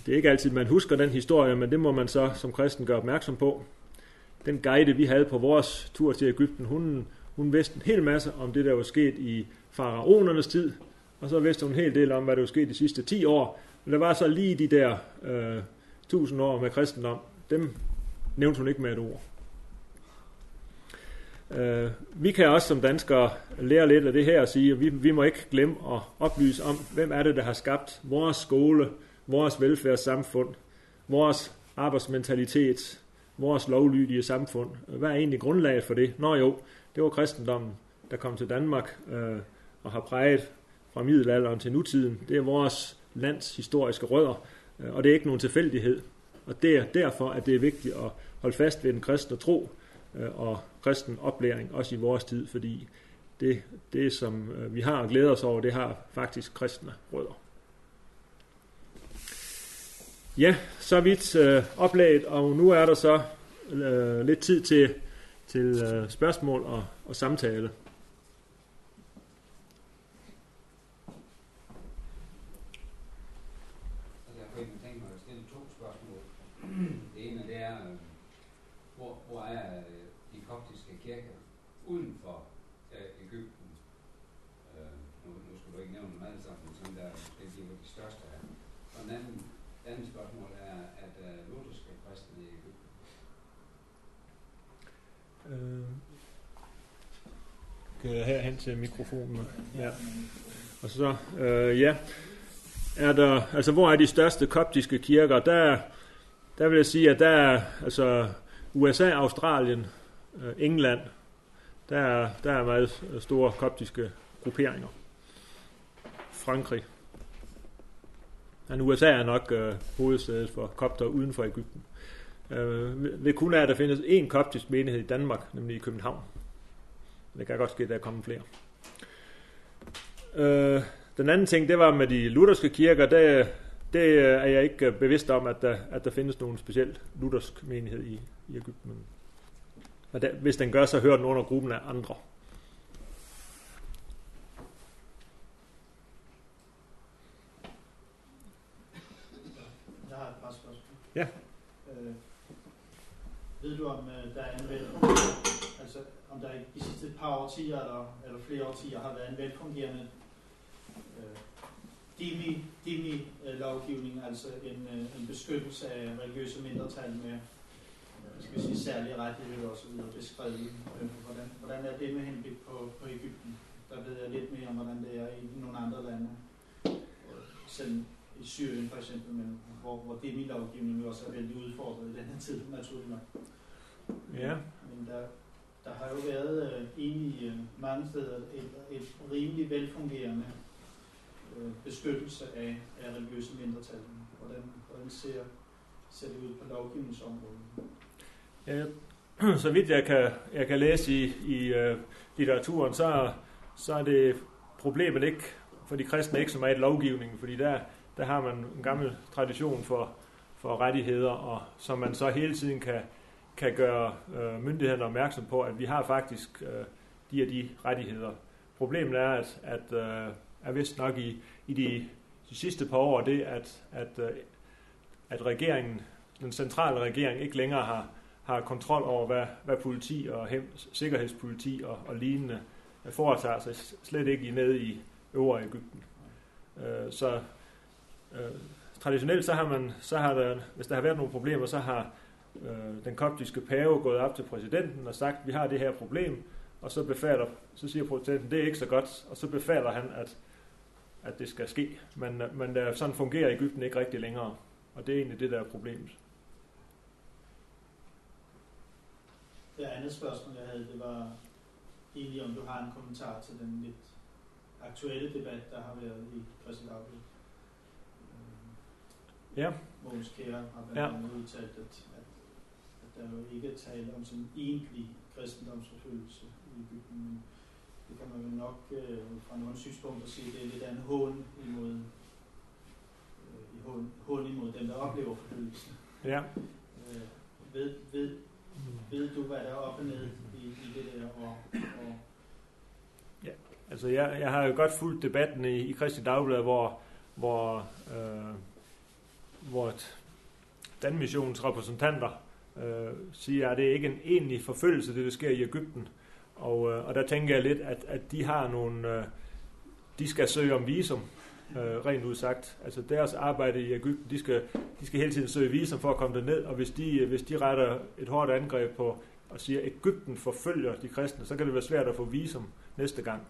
det er ikke altid, man husker den historie, men det må man så som kristen gøre opmærksom på. Den guide, vi havde på vores tur til Ægypten, hun, hun vidste en hel masse om det, der var sket i faraonernes tid, og så vidste hun en hel del om, hvad der var sket de sidste 10 år. Men der var så lige de der øh, 1000 år med kristendom, dem nævnte hun ikke med et ord. Øh, vi kan også som danskere lære lidt af det her og sige, at vi, vi må ikke glemme at oplyse om, hvem er det, der har skabt vores skole, vores velfærdssamfund, vores arbejdsmentalitet, vores lovlydige samfund. Hvad er egentlig grundlaget for det? Nå jo, det var kristendommen, der kom til Danmark øh, og har præget fra middelalderen til nutiden. Det er vores lands historiske rødder, øh, og det er ikke nogen tilfældighed. Og det er derfor, at det er vigtigt at holde fast ved den kristne tro Øh, og kristen oplæring, også i vores tid, fordi det, det som øh, vi har at glæde os over, det har faktisk kristne rødder. Ja, så vidt øh, oplaget, og nu er der så øh, lidt tid til, til øh, spørgsmål og, og samtale. Hvor er kirker uden for øh, Ægypten. Øh, nu, nu skulle du ikke nævne dem alle sammen, men sådan der, det er de, de største her. Og den anden, anden spørgsmål er, at øh, lutherske kristne i Ægypten. Øh, herhen til mikrofonen. Ja. Og så, øh, ja, er der, altså hvor er de største koptiske kirker? Der, der vil jeg sige, at der er altså USA, Australien, Øh, England, der er, der er meget øh, store koptiske grupperinger. Frankrig. Men USA er nok øh, hovedstedet for kopter uden for Ægypten. Øh, ved kun er, at der findes én koptisk menighed i Danmark, nemlig i København. Det kan godt ske, at der kommer flere. Øh, den anden ting, det var med de lutherske kirker, det, det øh, er jeg ikke bevidst om, at der, at der findes nogen speciel luthersk menighed i, i Ægypten. Men der, hvis den gør, så hører den under gruppen af andre. Jeg har et par spørgsmål. Ja. Øh, ved du, om øh, der er en vel, altså om der i de sidste par årtier eller, eller flere årtier har været en velfungerende øh, dimi, dimi øh, lovgivning, altså en, øh, en beskyttelse af religiøse mindretal med skal sige, særlige rettigheder osv. beskrevet. Øh, hvordan, hvordan er det med henblik på, på Ægypten? Der ved jeg lidt mere om, hvordan det er i nogle andre lande. Selv i Syrien for eksempel, men hvor, hvor det min lovgivning jo også er vældig udfordret i den her tid, naturligt nok. Ja. Men der, der har jo været øh, egentlig øh, mange steder et, et rimelig velfungerende øh, beskyttelse af, af religiøse mindretal. Hvordan, hvordan ser, ser det ud på lovgivningsområdet? Øh, så vidt jeg kan, jeg kan læse i, i uh, litteraturen, så, så er det problemet ikke for de kristne ikke så meget lovgivningen, fordi der, der har man en gammel tradition for, for rettigheder, og som man så hele tiden kan, kan gøre øh, myndighederne opmærksom på, at vi har faktisk øh, de og de rettigheder. Problemet er, at, at øh, er vist nok i, i de, de sidste par år, det at, at, øh, at regeringen, den centrale regering ikke længere har, har kontrol over, hvad, hvad politi og hem, sikkerhedspoliti og, og lignende foretager sig slet ikke ned i øvre Ægypten. Øh, så øh, traditionelt så har man, så har der, hvis der har været nogle problemer, så har øh, den koptiske pave gået op til præsidenten og sagt, vi har det her problem, og så befaler, så siger præsidenten, det er ikke så godt, og så befaler han, at, at det skal ske. Men, øh, men øh, sådan fungerer Ægypten ikke rigtig længere, og det er egentlig det, der er problemet. Det andet spørgsmål, jeg havde, det var egentlig, om du har en kommentar til den lidt aktuelle debat, der har været i Christian Dagblad. Ja. Mogens Kjær har blandt andet ja. udtalt, at, at, at der jo ikke er tale om sådan en egentlig kristendomsforfølgelse i Ægypten, men det kan man jo nok øh, fra nogle synspunkter sige, at det er lidt af en hån imod, øh, i hån, hån imod dem, der oplever forfølgelsen. Ja. Øh, ved, ved, ved du, hvad der er op og ned i, i det der? Og, og ja, altså jeg, jeg har jo godt fulgt debatten i, i Kristi Dagblad, hvor, hvor øh, hvor Danmissionens repræsentanter øh, siger, at det ikke er en egentlig forfølgelse, det der sker i Ægypten. Og, øh, og der tænker jeg lidt, at, at de har nogle, øh, de skal søge om visum, øh, rent udsagt. Altså deres arbejde i Ægypten, de skal, de skal hele tiden søge visum for at komme derned, og hvis de, øh, hvis de retter et hårdt angreb på og siger, at Ægypten forfølger de kristne, så kan det være svært at få visum næste gang.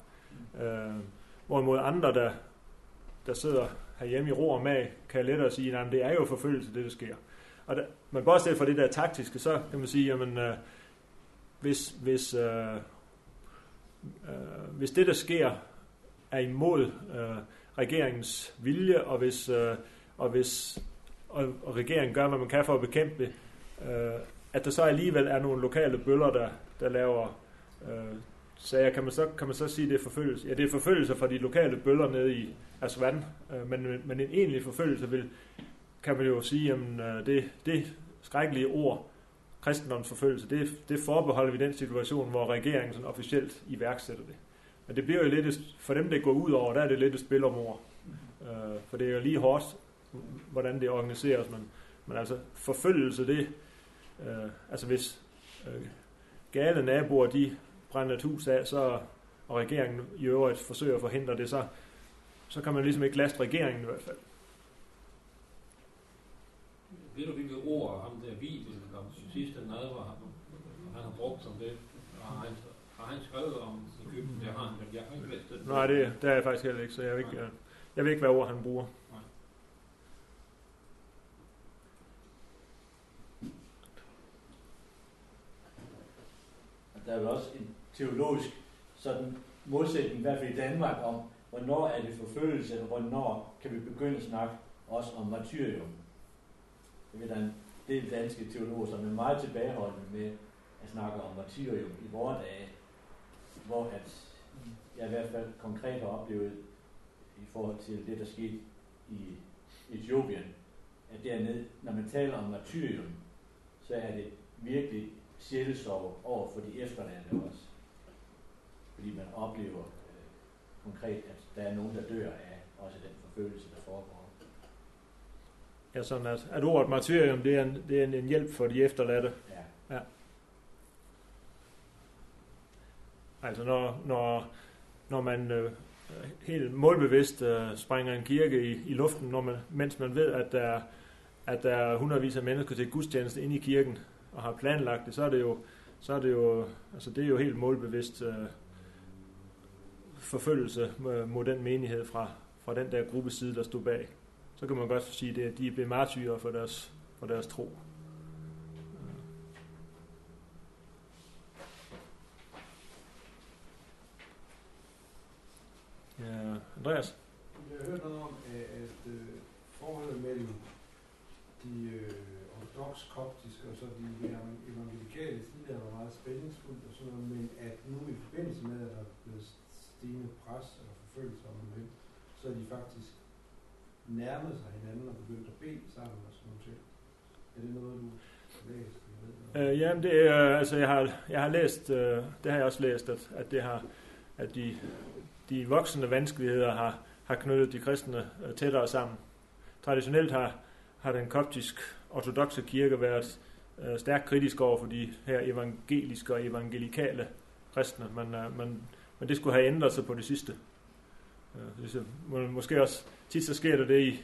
Øh, hvorimod andre, der, der sidder herhjemme i ro og mag, kan lettere sige, at det er jo forfølgelse, det der sker. Og der, man bortset fra det der taktiske, så kan man sige, jamen, øh, hvis, hvis, øh, øh, hvis det, der sker, er imod øh, regeringens vilje, og hvis, øh, og hvis og, og regeringen gør, hvad man kan for at bekæmpe det, øh, at der så alligevel er nogle lokale bøller, der, der laver øh, sager, kan man, så, kan man så sige, at det er forfølgelse? Ja, det er forfølgelse fra de lokale bøller nede i Aswan, øh, men, men en egentlig forfølgelse vil, kan man jo sige, at øh, det, det skrækkelige ord, kristendomsforfølgelse, det, det forbeholder vi den situation, hvor regeringen sådan officielt iværksætter det. Men det bliver jo lidt, for dem det går ud over, der er det lidt et spil om ord. Øh, for det er jo lige hårdt, hvordan det organiseres, men, men altså forfølgelse, det, øh, altså hvis øh, gale naboer, de brænder et hus af, så, og regeringen i øvrigt forsøger at forhindre det, så, så kan man ligesom ikke laste regeringen i hvert fald. Ved du, hvilke ord ham der kom om sidste nadver, han har brugt som det? Har han, har han skrevet om Ægypten? Det har han, men jeg har ikke læst det. Nej, det, det er jeg faktisk heller ikke, så jeg ved ikke, jeg, jeg ved ikke, hvad ord han bruger. Der er jo også en teologisk sådan modsætning, i hvert fald i Danmark, om hvornår er det forfølgelse, og hvornår kan vi begynde at snakke også om martyrium. Jeg ved, der er en del danske teologer, som er meget tilbageholdende med at snakke om martyrium i vores dage, hvor at jeg i hvert fald konkret har oplevet i forhold til det, der skete i Etiopien, at dernede, når man taler om martyrium, så er det virkelig sjælesorg over for de efterladte også. Fordi man oplever øh, konkret, at der er nogen, der dør af også den forfølgelse, der foregår. Ja, sådan at, at ordet martyrium, det er, en, det er en, en hjælp for de efterladte. Ja. Altså når, når, når man øh, helt målbevidst øh, springer en kirke i, i luften, når man, mens man ved, at der, at der er hundredvis af mennesker til gudstjeneste inde i kirken, og har planlagt det, så er det jo, så er det jo, altså det er jo helt målbevidst øh, forfølgelse mod den menighed fra, fra den der gruppeside, der stod bag. Så kan man godt sige, at de er blevet martyrer for deres, for deres tro. Ja, Andreas? Jeg har hørt noget om, at, øh, forholdet mellem de øh, ortodox koptiske og så de evangelikale tidligere var meget spændingsfuldt og sådan noget, men at nu i forbindelse med, at der er blevet stigende pres eller forfølgelse om det, så er de faktisk nærmet sig hinanden og begyndt at bede sammen og sådan noget. Er det noget, du læst? Øh, jamen, det er, altså, jeg har, jeg har læst, øh, det har jeg også læst, at, at det har, at de, de voksende vanskeligheder har, har knyttet de kristne øh, tættere sammen. Traditionelt har, har den koptisk ortodoxe kirke været øh, stærkt kritisk over for de her evangeliske og evangelikale kristne, men, øh, men, men det skulle have ændret sig på det sidste. Øh, måske også tit så sker der det i,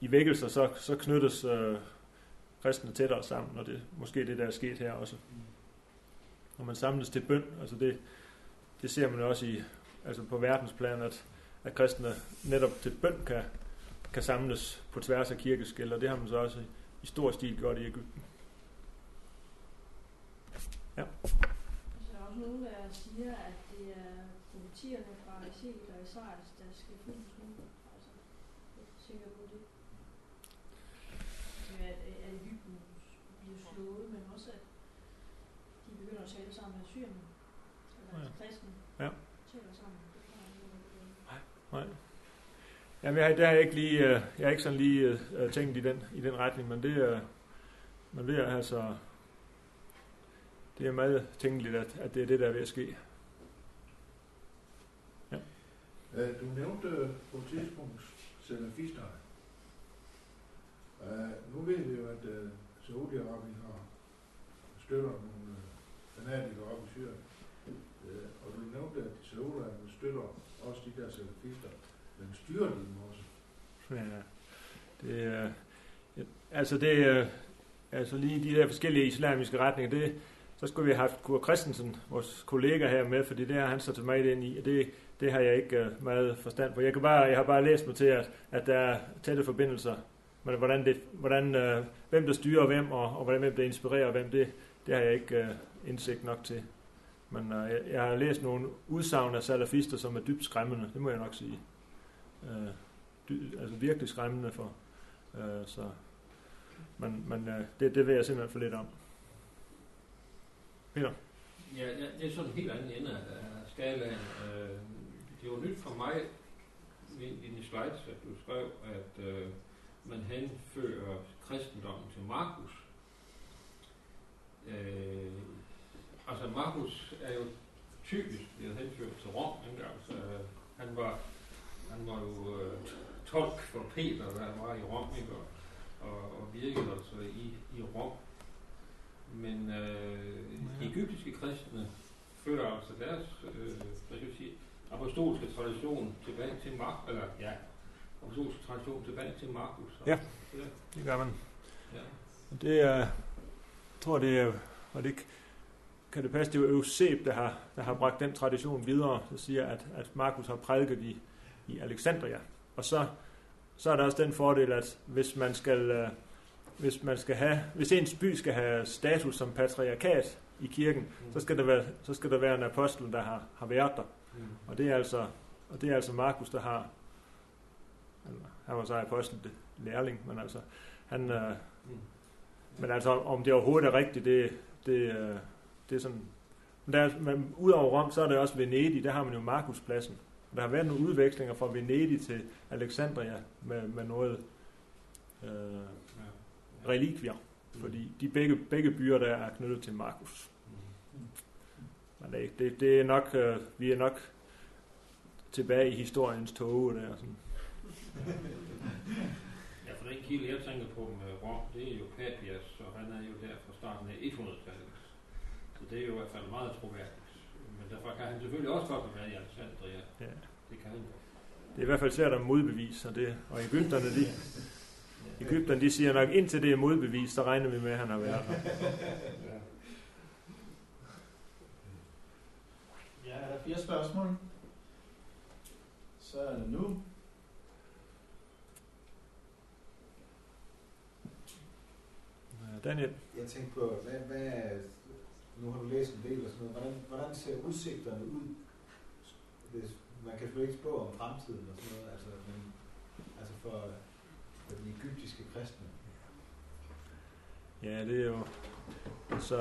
i vækkelser, så, så knyttes øh, kristne tættere sammen, og det måske det, der er sket her også. Når man samles til bøn, altså det, det ser man også i, altså på verdensplan, at, at kristne netop til bøn kan, kan samles på tværs af kirkeskæld, og det har man så også i, i stor stil gjort i Ægypten. Ja. Altså, der er også nogen, der siger, at det er profetierne fra Ezekiel og Isaias, der skal findes nu. Altså, jeg tænker på det. At, at Ægypten bliver slået, men også at de begynder at tale sammen med syrerne. Eller ja. kristne. Ja. Taler sammen. Nej. Jamen, jeg, der har jeg ikke lige, øh, jeg har ikke sådan lige øh, øh, tænkt i den, i den retning, men det er, men det er altså, det er meget tænkeligt, at, at det er det, der er ved at ske. Ja. Du nævnte på et tidspunkt salafister. Nu ved vi jo, at Saudi-Arabien har støtter nogle fanatikere op i Syrien. Og du nævnte, at Saudi-Arabien støtter også de der salafister. Hvem styrer dem også? Ja, det er... Altså det er... Altså lige de der forskellige islamiske retninger, det, så skulle vi have haft Kurt Christensen, vores kollega her med, fordi det har han så til mig ind i, og det, det har jeg ikke uh, meget forstand på. Jeg, kan bare, jeg har bare læst mig til, at, at der er tætte forbindelser, men hvordan, det, hvordan uh, hvem der styrer hvem, og, og hvordan, hvem der inspirerer hvem, det, det har jeg ikke uh, indsigt nok til. Men uh, jeg, jeg har læst nogle udsagn af salafister, som er dybt skræmmende, det må jeg nok sige øh, dy, altså virkelig skræmmende for. Øh, så, man, man, øh, det, det vil jeg simpelthen for lidt om. Peter? Ja, ja, det er sådan en helt anden ende af skalaen. Øh, det var nyt for mig i, i din slides, at du skrev, at øh, man henfører kristendommen til Markus. Øh, altså Markus er jo typisk blevet henført til Rom, ikke? Altså, øh, han var han var jo øh, tolk for Peter, der var i Rom, ikke? Og, og, og virkede altså i, i Rom. Men øh, de egyptiske kristne fører altså deres øh, hvad skal jeg sige, apostolske tradition tilbage til Mark, eller ja, apostolske tradition tilbage til Markus. Ja, det gør man. Ja. Det er, jeg tror det er, og det kan det passe, det er Euseb, der har, der har bragt den tradition videre, der siger, at, at Markus har prædiket i, i Alexandria. Og så, så er der også den fordel, at hvis man skal, øh, hvis man skal have, hvis ens by skal have status som patriarkat i kirken, mm. så, skal der være, så skal der være en apostel, der har, har været der. Mm. Og det er altså, og det er altså Markus, der har, han var så apostel lærling, men altså, han, øh, mm. men altså, om det overhovedet er rigtigt, det, det, øh, det er sådan, men, der, men udover Rom, så er det også Venedig, der har man jo Markuspladsen. Der har været nogle udvekslinger fra Venedig til Alexandria med, med noget øh, Ja. relikvier, fordi de begge, begge byer der er knyttet til Markus. Men det, det, det er nok, øh, vi er nok tilbage i historiens tåge der. Sådan. Ja, for den kilde, jeg tænker på med Rom, det er jo Papias, og han er jo der fra starten af 100-tallet. Så det er jo i hvert fald meget troværdigt. Men derfor kan han selvfølgelig også godt have været i Alexandria. Ja. Det kan han. Det er i hvert fald svært at modbevise, og, det, og Ægypterne, de, Ægypterne, de siger nok, indtil det er modbevist, så regner vi med, at han har været her. Ja. Ja, er der flere spørgsmål? Så er det nu. Ja, Daniel, Jeg tænkte på, hvad, hvad, nu har du læst en del og sådan noget, hvordan, hvordan ser udsigterne ud? Hvis, man kan selvfølgelig ikke spå om fremtiden og sådan noget, altså, men, altså for, for de egyptiske kristne. Ja, det er jo så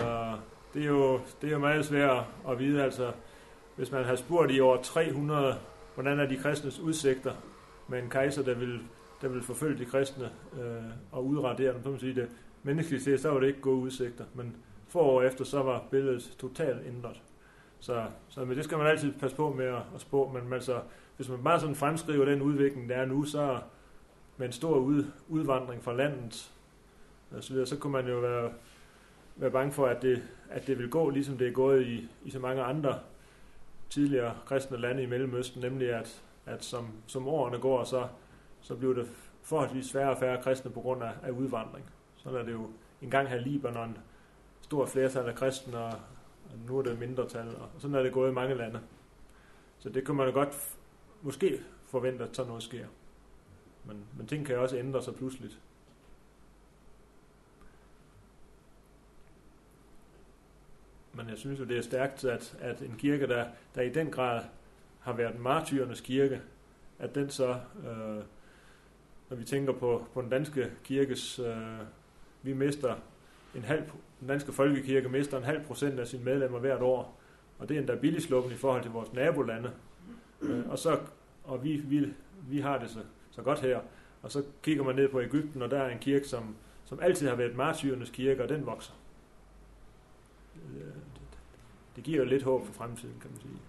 det er jo det er jo meget svært at vide altså hvis man har spurgt i år 300 hvordan er de kristnes udsigter med en kejser der vil der vil forfølge de kristne øh, og udradere dem, så man sige det. Menneskeligt set, så var det ikke gode udsigter, men få år efter, så var billedet totalt ændret. Så, så men det skal man altid passe på med at, at spå, men altså, hvis man bare sådan fremskriver den udvikling, der er nu, så med en stor ud, udvandring fra landet, og så, videre, så kunne man jo være, være bange for, at det, at det vil gå, ligesom det er gået i, i så mange andre tidligere kristne lande i Mellemøsten, nemlig at, at som, som årene går, så, så bliver det forholdsvis færre og færre kristne på grund af, af udvandring. Sådan er det jo engang her i Libanon, stort flertal af kristne, og nu er det mindretal, og sådan er det gået i mange lande. Så det kan man jo godt f- måske forvente, at sådan noget sker. Men, men ting kan jo også ændre sig pludseligt. Men jeg synes jo, det er stærkt, at, at en kirke, der, der i den grad har været martyrernes kirke, at den så, øh, når vi tænker på, på den danske kirkes, øh, vi mister en halv, den danske folkekirke mister en halv procent af sine medlemmer hvert år, og det er endda billig sluppen i forhold til vores nabolande. Øh, og så, og vi, vi, vi har det så, så godt her, og så kigger man ned på Ægypten, og der er en kirke, som, som altid har været martyrernes kirke, og den vokser. Øh, det, det giver jo lidt håb for fremtiden, kan man sige.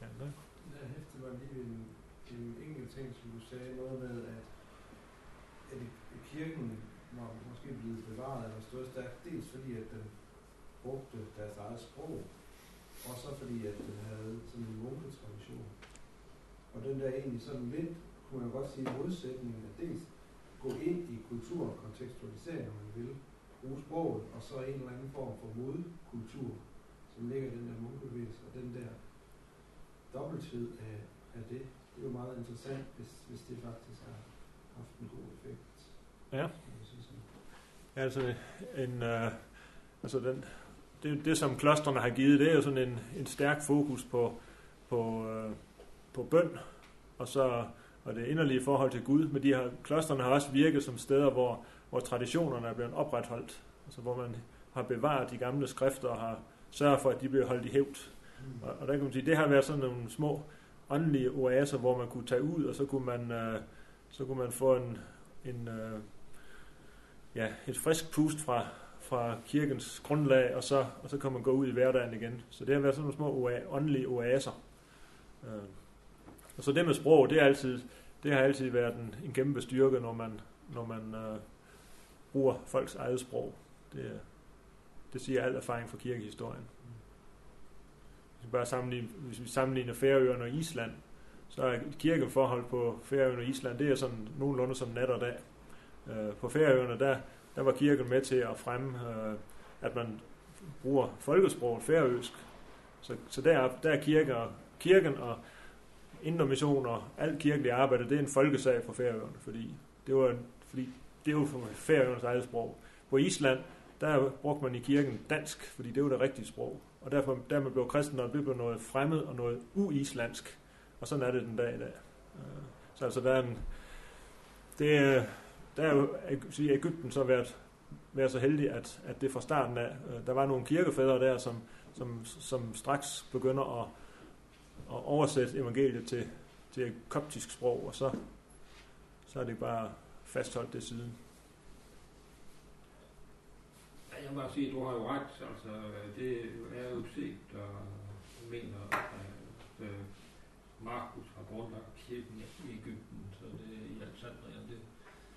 Ja, der. Jeg hæftede mig lige ved en, en enkelt ting, som du sagde, noget med, at, at i- kirken var måske blevet bevaret eller stået stærkt, dels fordi, at den brugte deres eget sprog, og så fordi, at den havde sådan en munketradition. Og den der egentlig sådan lidt, kunne man godt sige, modsætningen af dels gå ind i kultur og kontekstualisering, om man vil, bruge sproget, og så en eller anden form for modkultur, som ligger i den der munkebevægelse, og den der dobbelthed af, af det. Det er jo meget interessant, hvis, hvis det faktisk har haft en god effekt. Ja. sådan. Altså, en, øh, altså den, det, det, som klostrene har givet, det er jo sådan en, en stærk fokus på, på, øh, på bøn, og så og det inderlige forhold til Gud. Men de her, klostrene har også virket som steder, hvor, hvor traditionerne er blevet opretholdt. Altså hvor man har bevaret de gamle skrifter og har sørget for, at de bliver holdt i hævd. Mm. Og, og der kan man sige, det har været sådan nogle små åndelige oaser, hvor man kunne tage ud, og så kunne man, øh, så kunne man få en, en øh, ja, et frisk pust fra, fra kirkens grundlag, og så, og så kan man gå ud i hverdagen igen. Så det har været sådan nogle små oa- åndelige oaser. Øh. Og så det med sprog, det, er altid, det har altid været en, en kæmpe styrke, når man, når man øh, bruger folks eget sprog. Det, øh, det siger al erfaring fra kirkehistorien. Hvis vi bare sammenligner, hvis vi sammenligner Færøerne og Island, så er kirkeforhold på Færøerne og Island, det er sådan nogenlunde som nat og dag. Øh, på Færøerne, der, der var kirken med til at fremme, øh, at man bruger folkesproget færøsk. Så, så der, der er kirken og, kirken og indre mission og alt kirkeligt arbejde, det er en folkesag for Færøerne, fordi det var, fordi det var for Færøernes eget sprog. På Island, der brugte man i kirken dansk, fordi det var det rigtige sprog. Og derfor dermed blev kristendom det blev noget fremmed og noget uislandsk. Og sådan er det den dag i dag. Øh, så altså der er en, det, der er jo jeg sige, Ægypten så været være så heldig, at, at det fra starten af, øh, der var nogle kirkefædre der, som, som, som straks begynder at, at oversætte evangeliet til, til et koptisk sprog, og så, så er det bare fastholdt det siden. Ja, jeg må bare sige, at du har jo ret. Altså, det er jo set, der mener, at øh, Markus har grundlagt kirken i Ægypten, så det er i Alexandria. Det,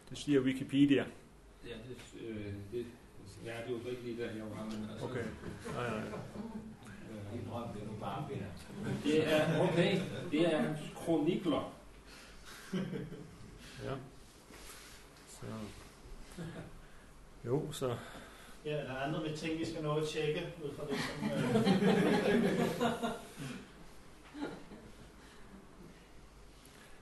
Det siger Wikipedia. ja, det, øh, det, ja, det var så ikke lige der, jeg var, men altså... Okay. Nej, nej. Øh, Din drøm bliver nu bare binder. det er, okay, det er hans kronikler. Ja. Så. Jo, så Ja, er der andre med ting, vi skal nå at tjekke ud fra det, som... Øh...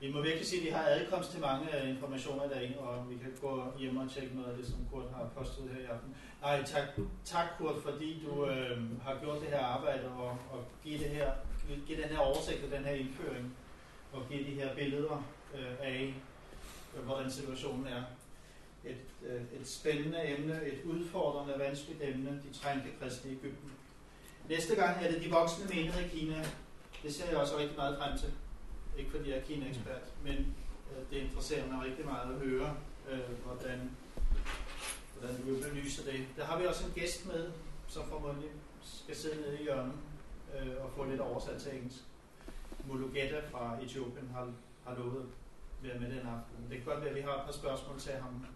vi må virkelig sige, at vi har adkomst til mange af informationer i dag, og vi kan gå hjem og tjekke noget af det, som Kurt har postet her i aften. Nej, tak, tak Kurt, fordi du øh, har gjort det her arbejde og, og give, det her, give den her oversigt og den her indføring, og give de her billeder øh, af, øh, hvordan situationen er et, øh, et spændende emne, et udfordrende, vanskeligt emne, de trængte kristne i Ægypten. Næste gang er det de voksne menigheder i Kina. Det ser jeg også rigtig meget frem til. Ikke fordi jeg er Kina-ekspert, men øh, det interesserer mig rigtig meget at høre, øh, hvordan, hvordan du vil belyse det. Der har vi også en gæst med, som formodentlig skal sidde nede i hjørnet øh, og få lidt oversat til engelsk. Mulugeta fra Etiopien har, har lovet at være med den aften. Det kan godt være, at vi har et par spørgsmål til ham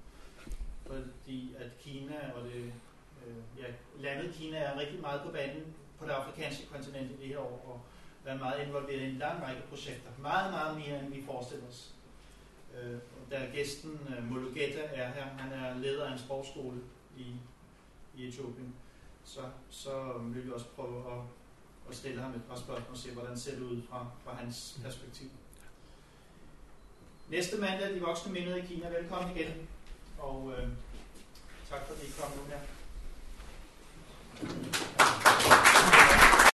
fordi at Kina og det, øh, ja, landet Kina er rigtig meget på banen på det afrikanske kontinent i det her år, og er meget involveret i en lang række projekter. Meget, meget mere, end vi forestiller os. Øh, og da gæsten øh, Mulugeta er her, han er leder af en sprogskole i, i Etiopien, så, så vil vi også prøve at, at stille ham et par spørgsmål og se, hvordan ser det ud fra, fra hans perspektiv. Næste mandag, de voksne mindede i Kina. Velkommen igen og øh, tak fordi I kom nu her.